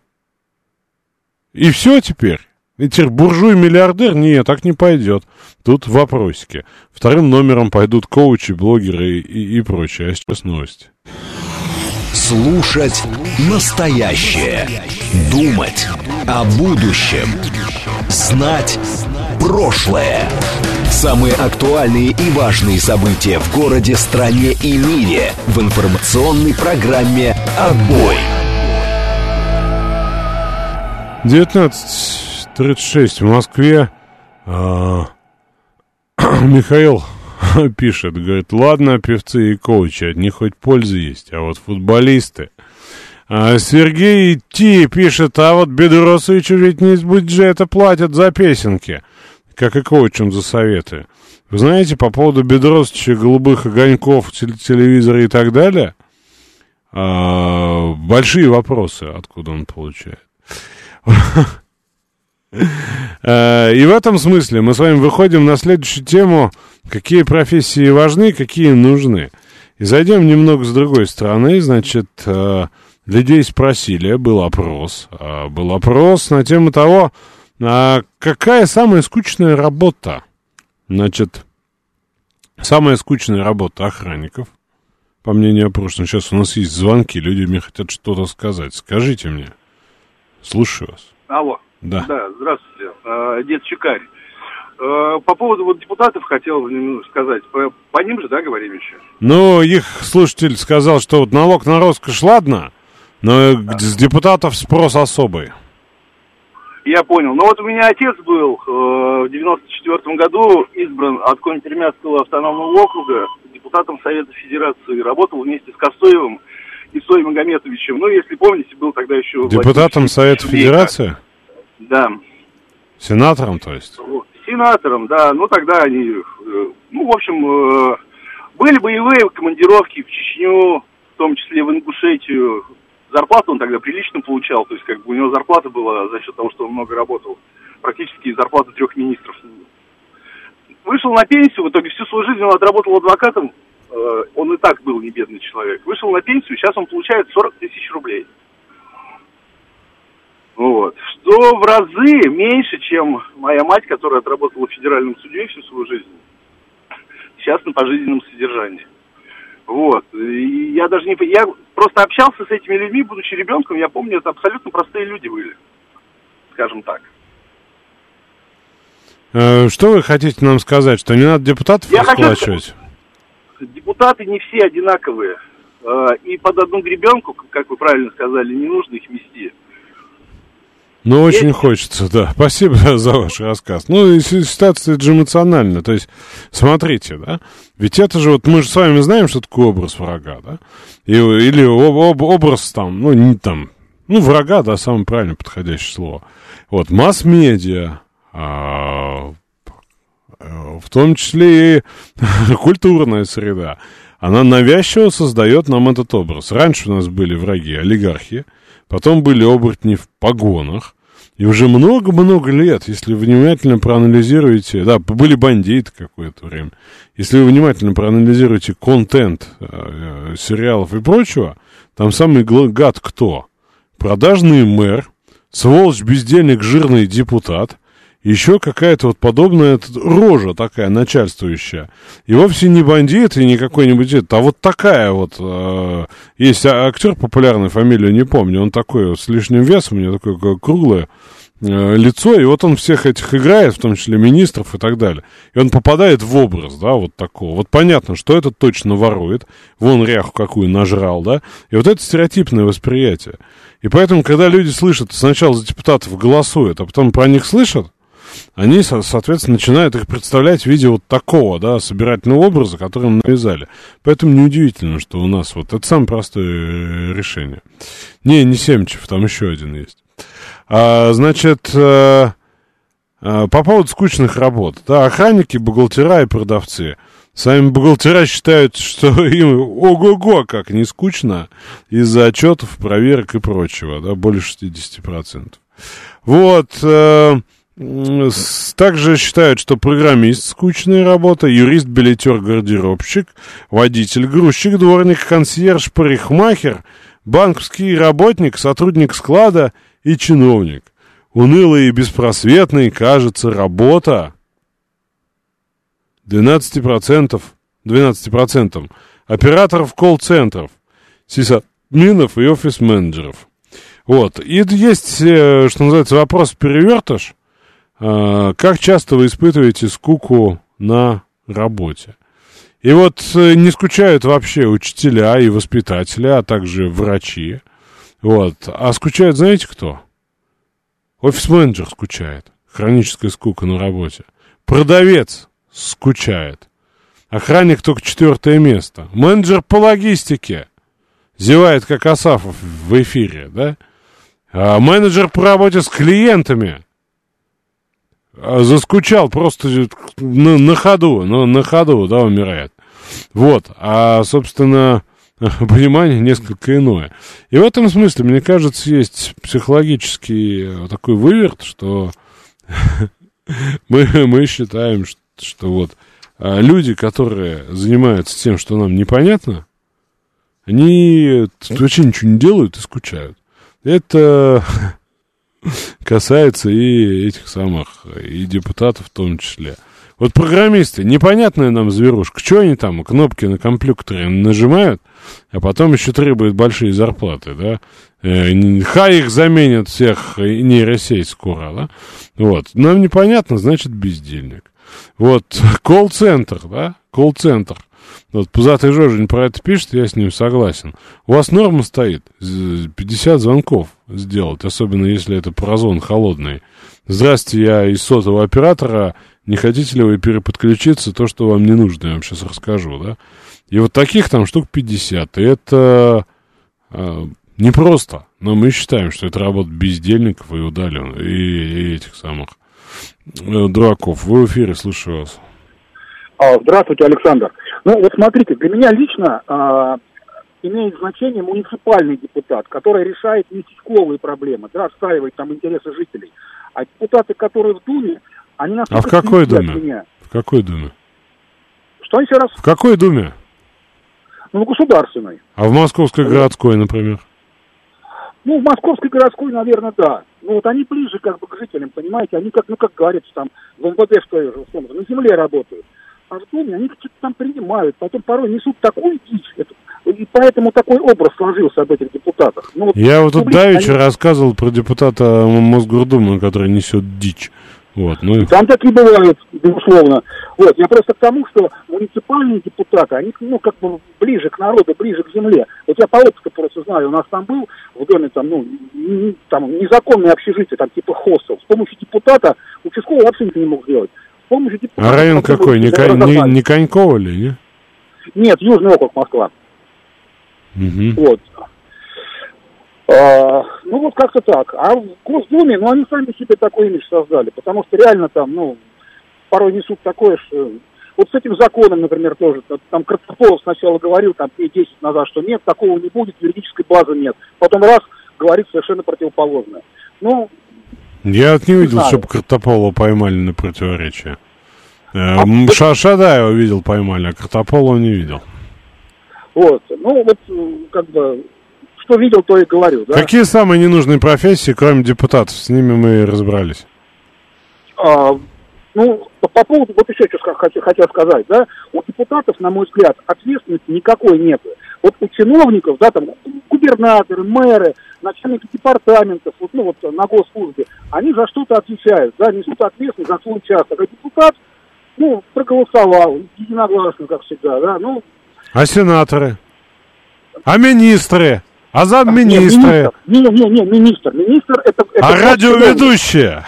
И все теперь? И теперь буржуй-миллиардер? Нет, так не пойдет. Тут вопросики. Вторым номером пойдут коучи, блогеры и, и прочее. А сейчас новости. Слушать настоящее. Думать о будущем. Знать прошлое. Самые актуальные и важные события в городе, стране и мире в информационной программе «Отбой». 19.36 в Москве. А, Михаил пишет, говорит, ладно, певцы и коучи, от них хоть польза есть, а вот футболисты. А Сергей Ти пишет, а вот Бедросовичу ведь не из бюджета платят за песенки как и коучам за советы. Вы знаете, по поводу Бедросовича, голубых огоньков, телевизора и так далее, а, большие вопросы, откуда он получает. А, и в этом смысле мы с вами выходим на следующую тему, какие профессии важны, какие нужны. И зайдем немного с другой стороны, значит, а, людей спросили, был опрос, был опрос на тему того, а какая самая скучная работа? Значит, самая скучная работа охранников, по мнению опрошенных. Сейчас у нас есть звонки, люди мне хотят что-то сказать. Скажите мне. Слушаю вас. Алло. Да. Да, здравствуйте. А, дед Чекарь. А, по поводу вот депутатов хотел сказать. По, по ним же, да, говорим еще? Ну, их слушатель сказал, что вот налог на роскошь, ладно, но да. с депутатов спрос особый. Я понял. Но вот у меня отец был э, в 94 году избран от Конь-Пермяцкого автономного округа депутатом Совета Федерации. Работал вместе с Косоевым и Соей Магометовичем. Ну, если помните, был тогда еще... Депутатом Совета Федерации? Да. Сенатором, то есть? Сенатором, да. Ну, тогда они... Э, ну, в общем, э, были боевые командировки в Чечню, в том числе в Ингушетию, зарплату он тогда прилично получал, то есть как бы у него зарплата была за счет того, что он много работал, практически зарплата трех министров. Вышел на пенсию, в итоге всю свою жизнь он отработал адвокатом, э, он и так был не бедный человек. Вышел на пенсию, сейчас он получает 40 тысяч рублей. Вот. Что в разы меньше, чем моя мать, которая отработала федеральным судьей всю свою жизнь. Сейчас на пожизненном содержании. Вот. И я даже не... Я просто общался с этими людьми, будучи ребенком, я помню, это абсолютно простые люди были. Скажем так. Э, Что вы хотите нам сказать, что не надо депутатов Я хочу расплачивать? Депутаты не все одинаковые. Э, И под одну гребенку, как вы правильно сказали, не нужно их вести. Ну, очень хочется, да. Спасибо за ваш рассказ. Ну, и си- ситуация это же эмоциональна. То есть, смотрите, да, ведь это же вот мы же с вами знаем, что такое образ врага, да? И, или об- об- образ там, ну, не там, ну, врага, да, самое правильно подходящее слово. Вот, масс-медиа, а, в том числе и культурная среда, она навязчиво создает нам этот образ. Раньше у нас были враги, олигархи, потом были оборотни в погонах, и уже много-много лет, если вы внимательно проанализируете, да, были бандиты какое-то время, если вы внимательно проанализируете контент э, э, сериалов и прочего, там самый гад кто? Продажный мэр, сволочь, бездельник, жирный депутат, еще какая-то вот подобная рожа такая начальствующая. И вовсе не бандит и не какой-нибудь этот, а вот такая вот. э, есть а- актер популярный, фамилию не помню, он такой вот с лишним весом, у него такое круглое э, лицо, и вот он всех этих играет, в том числе министров и так далее. И он попадает в образ, да, вот такого. Вот понятно, что этот точно ворует, вон ряху какую нажрал, да, и вот это стереотипное восприятие. И поэтому, когда люди слышат, сначала за депутатов голосуют, а потом про них слышат, они, со- соответственно, начинают их представлять в виде вот такого, да, собирательного образа, который им навязали. Поэтому неудивительно, что у нас вот это самое простое э, решение. Не, не Семчев, там еще один есть. А, значит, э, э, по поводу скучных работ. Да, охранники, бухгалтера и продавцы. Сами бухгалтера считают, что им ого-го, как не скучно из-за отчетов, проверок и прочего, да, более 60%. Вот, также считают, что программист скучная работа, юрист, билетер, гардеробщик, водитель, грузчик, дворник, консьерж, парикмахер, банковский работник, сотрудник склада и чиновник. Унылый и беспросветный, кажется, работа 12%, 12% операторов колл-центров, сисадминов и офис-менеджеров. Вот. И есть, э, что называется, вопрос перевертыш. А, Как часто вы испытываете скуку на работе? И вот э, не скучают вообще учителя и воспитатели, а также врачи. Вот. А скучает, знаете кто? Офис-менеджер скучает. Хроническая скука на работе. Продавец скучает. Охранник только четвертое место. Менеджер по логистике. Зевает, как Асафов в эфире, да? А менеджер по работе с клиентами. А, Заскучал просто на, на ходу, на, на ходу, да, умирает. Вот, а, собственно, понимание несколько иное. И в этом смысле, мне кажется, есть психологический э, такой выверт, что мы, мы считаем, что, что вот а, люди, которые занимаются тем, что нам непонятно, они тут вообще ничего не делают и скучают. Это касается и этих самых, и депутатов в том числе. Вот программисты, непонятная нам зверушка, что они там, кнопки на компьютере нажимают, а потом еще требуют большие зарплаты, да? Э, Хай их заменят всех и нейросеть скоро, да? Вот. Нам непонятно, значит, бездельник. Вот, колл-центр, да? Колл-центр. Вот Пузатый Жожень про это пишет, я с ним согласен. У вас норма стоит з- 50 звонков сделать, особенно если это прозон холодный. Здравствуйте, я из сотового оператора. Не хотите ли вы переподключиться, то, что вам не нужно, я вам сейчас расскажу, да? И вот таких там штук 50. И это э, непросто. Но мы считаем, что это работа бездельников и удаленных, и, и этих самых э, дураков. Вы в эфире, слушаю вас. А, Здравствуйте, Александр. Ну, вот смотрите, для меня лично а, имеет значение муниципальный депутат, который решает местечковые проблемы, да, отстаивает там интересы жителей. А депутаты, которые в Думе, они нас А в какой Думе? Меня. В какой Думе? Что еще раз? В какой Думе? Ну, в государственной. А в Московской городской, например? Ну, в Московской городской, наверное, да. Ну, вот они ближе как бы к жителям, понимаете? Они, как, ну, как говорится, там, в МВД, что условно, на земле работают. Думе они что-то там принимают, потом порой несут такую дичь. Это, и поэтому такой образ сложился об этих депутатах. Ну, вот, Я вот тут давеча они... рассказывал про депутата Мосгордумы, который несет дичь. Вот, ну... Там такие бывают, безусловно. Вот, я просто к тому, что муниципальные депутаты, они, ну, как бы ближе к народу, ближе к земле. Вот я по опыту просто знаю, у нас там был в доме, там, ну, там, незаконное общежитие, там, типа хостел. С помощью депутата участковый вообще ничего не мог сделать. Помощью депутата... А район какой? Не, не, не Конькова ли, не? Нет, Южный округ Москва. Угу. Вот. А, ну вот как-то так. А в Госдуме, ну они сами себе такой имидж создали, потому что реально там, ну, порой несут такое, что... Вот с этим законом, например, тоже, там Картополов сначала говорил, там, 10 назад, что нет, такого не будет, юридической базы нет. Потом раз, говорит совершенно противоположное. Ну, я вот не видел, не чтобы Картополова поймали на противоречие. Э, а, Шадаева видел, поймали, а Картополова не видел. Вот, ну вот, как бы, что видел, то и говорю. Да? Какие самые ненужные профессии, кроме депутатов? С ними мы разбрались. А, ну, по, по поводу, вот еще что хочу, хотел сказать, да, у депутатов, на мой взгляд, ответственности никакой нет. Вот у чиновников, да, там, губернаторы, мэры, начальники департаментов, вот, ну, вот на госслужбе, они за что-то отвечают, да, несут ответственность за свой участок. А депутат, ну, проголосовал единогласно, как всегда, да, ну. А сенаторы? А министры? А замминистры? Не, не, не, министр. Министр это... это а радиоведущие?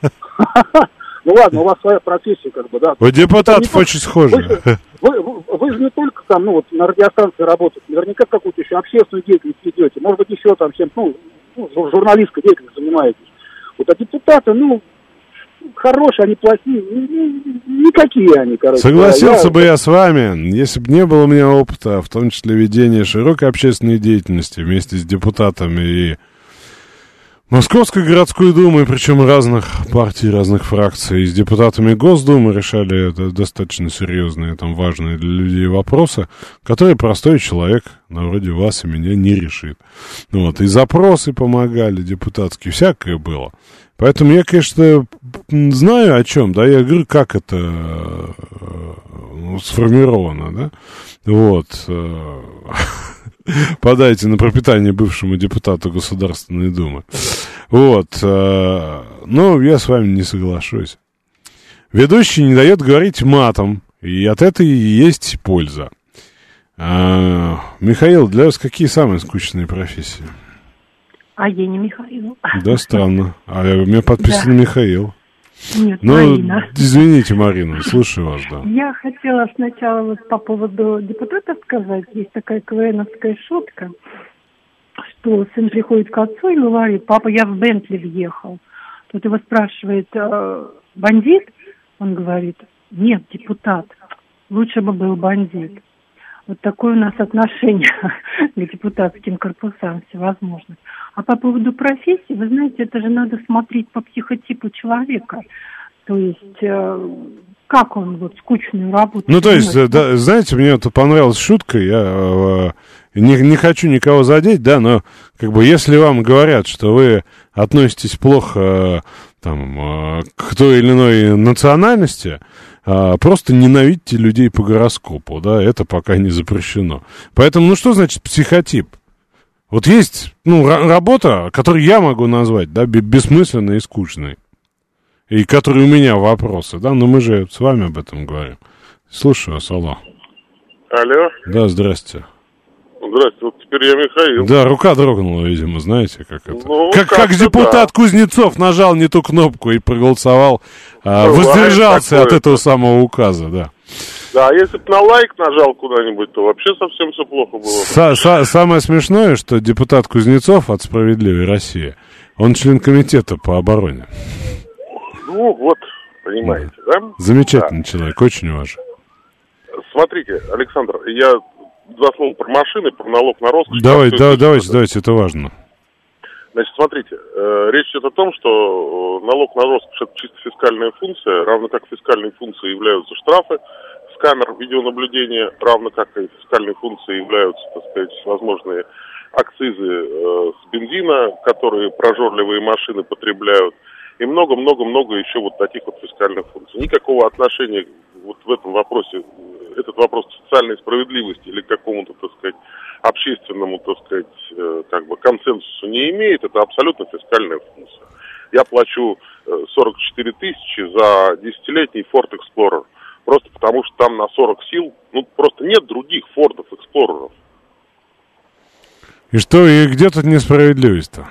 Ну ладно, у вас своя профессия, как бы, да. У депутатов очень схожи. Вы, вы, вы же не только там, ну вот, на радиостанции работаете, наверняка какую-то еще общественную деятельность ведете, может быть, еще там чем, ну, ну журналистской деятельностью занимаетесь. Вот, а депутаты, ну, хорошие, они плохие, никакие они, короче. Согласился я... бы я с вами, если бы не было у меня опыта, в том числе ведения широкой общественной деятельности вместе с депутатами и Московской городской думы, причем разных партий, разных фракций, с депутатами Госдумы решали это достаточно серьезные, там, важные для людей вопросы, которые простой человек, на вроде вас и меня, не решит. Вот, и запросы помогали депутатские, всякое было. Поэтому я, конечно, знаю о чем, да, я говорю, как это ну, сформировано, да. Вот. Подайте на пропитание бывшему депутату Государственной Думы. Вот. Э, но я с вами не соглашусь. Ведущий не дает говорить матом, и от этого и есть польза. А, Михаил, для вас какие самые скучные профессии? А я не Михаил. Да, странно. А у меня подписан да. Михаил. Нет, ну, Марина. извините, Марина, слушаю вас, да. Я хотела сначала вот по поводу депутатов сказать. Есть такая КВНовская шутка, что сын приходит к отцу и говорит, папа, я в Бентли въехал. Тут его спрашивает, э, бандит? Он говорит, нет, депутат. Лучше бы был бандит. Вот такое у нас отношение к депутатским корпусам всевозможных. А по поводу профессии, вы знаете, это же надо смотреть по психотипу человека. То есть, э, как он вот скучную работу... Ну, то есть, да, знаете, мне это понравилась шутка, я э, не, не хочу никого задеть, да, но как бы если вам говорят, что вы относитесь плохо э, там, э, к той или иной национальности, просто ненавидьте людей по гороскопу, да, это пока не запрещено. Поэтому, ну что значит психотип? Вот есть, ну, работа, которую я могу назвать, да, бессмысленной и скучной. И которые у меня вопросы, да, но мы же с вами об этом говорим. Слушаю алло. Алло. Да, здрасте. Здравствуйте, вот теперь я Михаил. Да, рука дрогнула, видимо, знаете, как это. Ну, как, как, депутат да. Кузнецов нажал не ту кнопку и проголосовал, а, ну, воздержался от этого самого указа, да. Да, а если бы на лайк нажал куда-нибудь, то вообще совсем все плохо было. Са -са Самое смешное, что депутат Кузнецов от «Справедливой России», он член комитета по обороне. Ну, вот, понимаете, да? Замечательный да. человек, очень уважаю. Смотрите, Александр, я два слова про машины, про налог на роскошь. Давай, да, давайте, давайте, это важно. Значит, смотрите, э, речь идет о том, что э, налог на роскошь это чисто фискальная функция, равно как фискальной функцией являются штрафы камер видеонаблюдения, равно как и фискальной функцией являются, так сказать, возможные акцизы э, с бензина, которые прожорливые машины потребляют, и много-много-много еще вот таких вот фискальных функций. Никакого отношения вот в этом вопросе, этот вопрос к социальной справедливости или к какому-то, так сказать, общественному, так сказать, э, как бы консенсусу не имеет, это абсолютно фискальная функция. Я плачу э, 44 тысячи за десятилетний Ford Explorer, просто потому что там на 40 сил, ну, просто нет других Фордов Эксплореров. И что, и где тут несправедливость-то?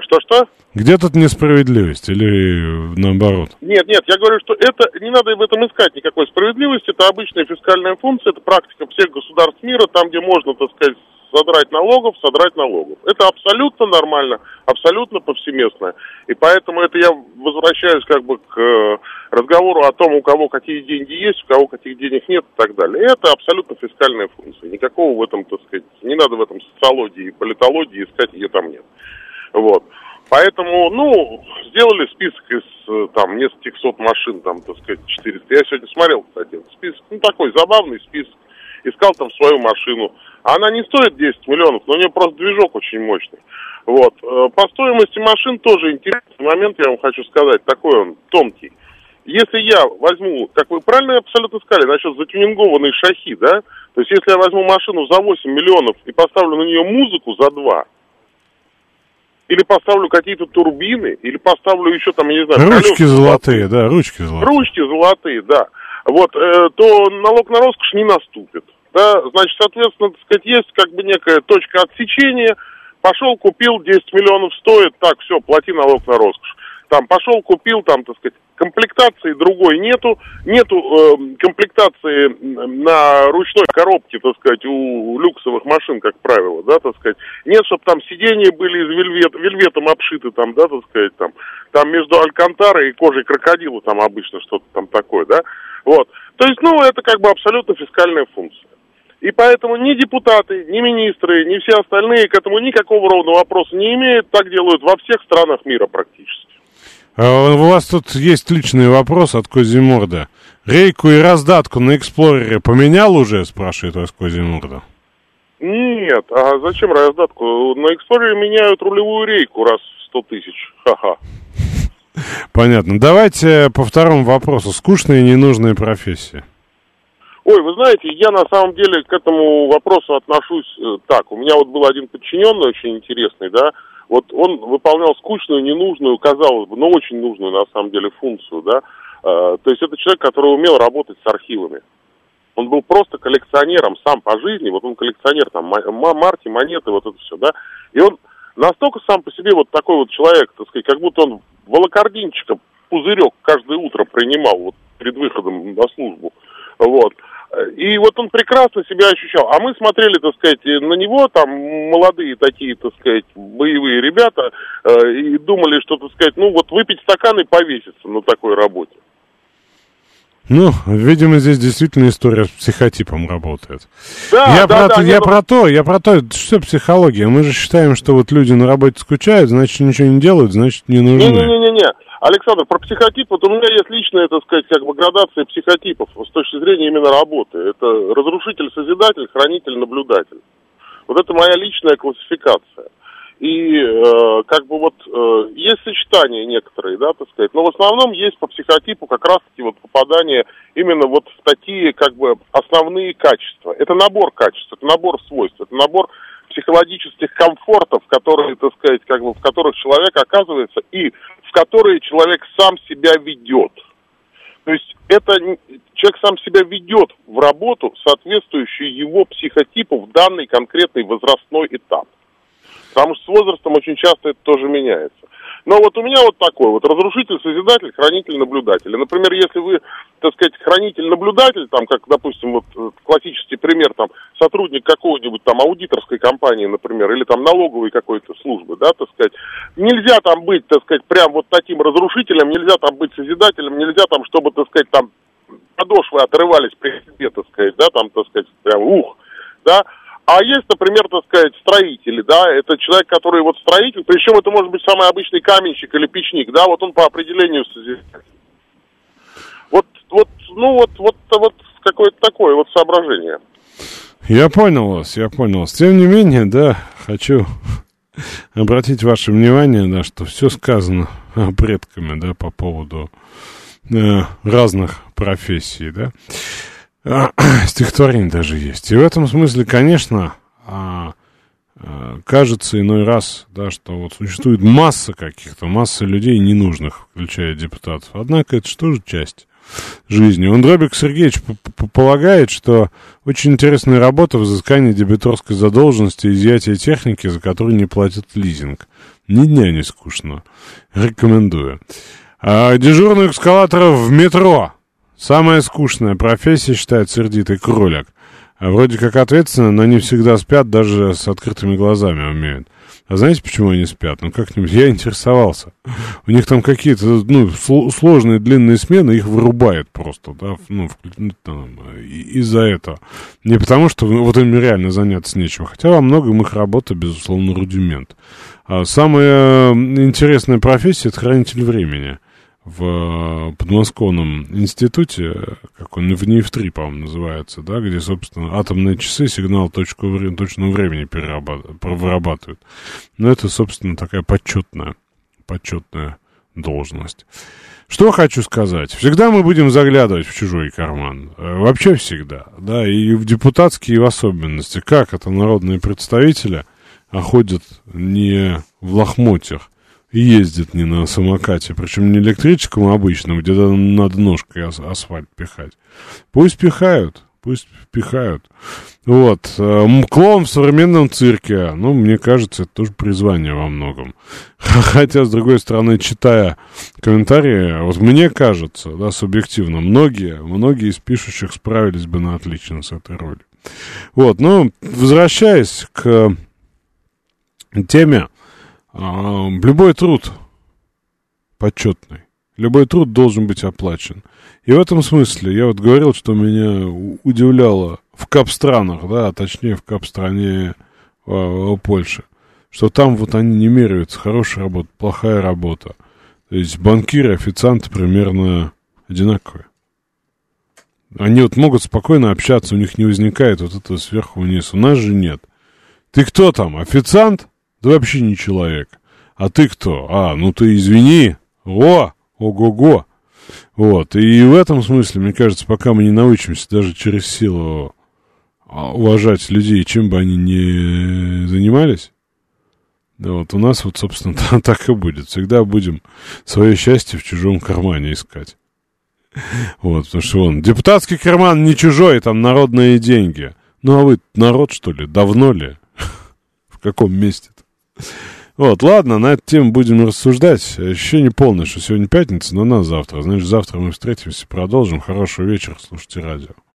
Что-что? Где тут несправедливость? Или наоборот? Нет, нет, я говорю, что это не надо в этом искать никакой справедливости, это обычная фискальная функция, это практика всех государств мира, там, где можно, так сказать, содрать налогов, содрать налогов. Это абсолютно нормально, абсолютно повсеместно. И поэтому это я возвращаюсь как бы к э, разговору о том, у кого какие деньги есть, у кого каких денег нет и так далее. Это абсолютно фискальная функция. Никакого в этом, так сказать, не надо в этом социологии и политологии искать, ее там нет. Вот. Поэтому, ну, сделали список из э, там нескольких сот машин, там, так сказать, 400. Я сегодня смотрел, кстати, этот список. Ну, такой забавный список. Искал там свою машину. Она не стоит 10 миллионов, но у нее просто движок очень мощный. Вот. Э, По стоимости машин тоже интересный момент, я вам хочу сказать, такой он тонкий. Если я возьму, как вы правильно абсолютно сказали, насчет затюнингованной шахи, да, то есть если я возьму машину за 8 миллионов и поставлю на нее музыку за 2, или поставлю какие-то турбины, или поставлю еще там, я не знаю... Ручки колеса золотые, да, ручки золотые. Ручки золотые, да. Вот, э, то налог на роскошь не наступит. Да, значит, соответственно, так сказать, есть как бы некая точка отсечения. Пошел, купил, 10 миллионов стоит, так, все, плати налог на роскошь. Там пошел, купил, там, так сказать, комплектации другой нету, нету э, комплектации на ручной коробке, так сказать, у люксовых машин, как правило, да, так сказать. Нет, чтобы там сиденья были из вельвет, вельветом обшиты, там, да, так сказать, там, там между алькантарой и кожей крокодила там обычно что-то там такое, да. Вот. То есть, ну, это как бы абсолютно фискальная функция. И поэтому ни депутаты, ни министры, ни все остальные к этому никакого ровного вопроса не имеют. Так делают во всех странах мира практически. А у вас тут есть личный вопрос от Козиморда. Рейку и раздатку на Эксплорере поменял уже, спрашивает вас Козиморда. Нет, а зачем раздатку? На Эксплорере меняют рулевую рейку раз в 100 тысяч. Ха-ха. Понятно. Давайте по второму вопросу. Скучная и ненужная профессия. Ой, вы знаете, я на самом деле к этому вопросу отношусь э, так. У меня вот был один подчиненный очень интересный, да, вот он выполнял скучную, ненужную, казалось бы, но очень нужную на самом деле функцию, да. Э, то есть это человек, который умел работать с архивами. Он был просто коллекционером сам по жизни, вот он коллекционер там ма- марки, монеты, вот это все, да. И он настолько сам по себе вот такой вот человек, так сказать, как будто он волокординчика пузырек каждое утро принимал вот перед выходом на службу. Вот. И вот он прекрасно себя ощущал. А мы смотрели, так сказать, на него, там, молодые такие, так сказать, боевые ребята, э, и думали, что, так сказать, ну, вот выпить стакан и повеситься на такой работе. Ну, видимо, здесь действительно история с психотипом работает. Да, я да, про, да, я нет, про то, я про то, что психология. Мы же считаем, что вот люди на работе скучают, значит, ничего не делают, значит, не нужны. Не-не-не-не. Александр, про психотип, вот у меня есть личная, так сказать, как бы градация психотипов с точки зрения именно работы. Это разрушитель-созидатель, хранитель-наблюдатель. Вот это моя личная классификация. И э, как бы вот э, есть сочетания некоторые, да, так сказать, но в основном есть по психотипу как раз-таки вот попадание именно вот в такие как бы основные качества. Это набор качеств, это набор свойств, это набор психологических комфортов, которые, так сказать, как бы в которых человек оказывается и в которые человек сам себя ведет. То есть это человек сам себя ведет в работу, соответствующую его психотипу в данный конкретный возрастной этап. Потому что с возрастом очень часто это тоже меняется. Но вот у меня вот такой вот разрушитель, созидатель, хранитель, наблюдатель. Например, если вы, так сказать, хранитель-наблюдатель, там, как, допустим, вот э, классический пример, там, сотрудник какой-нибудь там аудиторской компании, например, или там налоговой какой-то службы, да, так сказать, нельзя там быть, так сказать, прям вот таким разрушителем, нельзя там быть созидателем, нельзя там, чтобы, так сказать, там подошвы отрывались при себе, так сказать, да, там, так сказать, прям, ух, да, а есть, например, так сказать, строители, да, это человек, который вот строитель, причем это может быть самый обычный каменщик или печник, да, вот он по определению. Вот, вот, ну вот, вот, вот какое-то такое вот соображение. Я понял вас, я понял вас. Тем не менее, да, хочу обратить ваше внимание, да, что все сказано предками, да, по поводу э, разных профессий, да. Стихотворение даже есть. И в этом смысле, конечно, а, а, кажется иной раз, да, что вот существует масса каких-то, масса людей ненужных, включая депутатов. Однако это же часть жизни. Он Дробик Сергеевич полагает, что очень интересная работа в изыскании дебиторской задолженности и изъятия техники, за которую не платят лизинг. Ни дня не скучно. Рекомендую. А дежурный эскалатор в метро. Самая скучная профессия, считает сердитый кролик. А вроде как ответственно, но не всегда спят, даже с открытыми глазами умеют. А знаете, почему они спят? Ну, как-нибудь я интересовался. У них там какие-то, ну, сложные длинные смены, их вырубает просто, да, ну, ну из-за этого. Не потому, что вот им реально заняться нечем. Хотя во многом их работа, безусловно, рудимент. А самая интересная профессия — это хранитель времени в э, подмосковном институте, как он в НИФ-3, по-моему, называется, да, где, собственно, атомные часы сигнал точку, точного времени вырабатывают. Но это, собственно, такая почетная, почетная должность. Что хочу сказать. Всегда мы будем заглядывать в чужой карман. Э, вообще всегда. Да, и в депутатские в особенности. Как это народные представители ходят не в лохмотьях, ездит не на самокате, причем не электрическом, а обычном, где надо ножкой ас асфальт пихать. Пусть пихают, пусть пихают. Вот. Э, клоун в современном цирке, ну, мне кажется, это тоже призвание во многом. Хотя, с другой стороны, читая комментарии, вот мне кажется, да, субъективно, многие, многие из пишущих справились бы на отлично с этой ролью. Вот, ну, возвращаясь к теме, любой труд почетный, любой труд должен быть оплачен. И в этом смысле я вот говорил, что меня удивляло в кап-странах, да, а точнее в кап-стране а, Польши, что там вот они не меряются, хорошая работа, плохая работа. То есть банкиры, официанты примерно одинаковые. Они вот могут спокойно общаться, у них не возникает вот этого сверху вниз. У нас же нет. Ты кто там, официант? Ты вообще не человек. А ты кто? А, ну ты извини. О, ого-го. Вот. И в этом смысле, мне кажется, пока мы не научимся даже через силу а, уважать людей, чем бы они ни занимались, да вот у нас вот, собственно, так и будет. Всегда будем свое счастье в чужом кармане искать. Вот, потому что он, депутатский карман не чужой, там народные деньги. Ну, а вы народ, что ли? Давно ли? В каком месте-то? Вот, ладно, на эту тему будем рассуждать. Ощущение полное, что сегодня пятница, но на завтра. Значит, завтра мы встретимся, продолжим. Хорошего вечера, слушайте радио.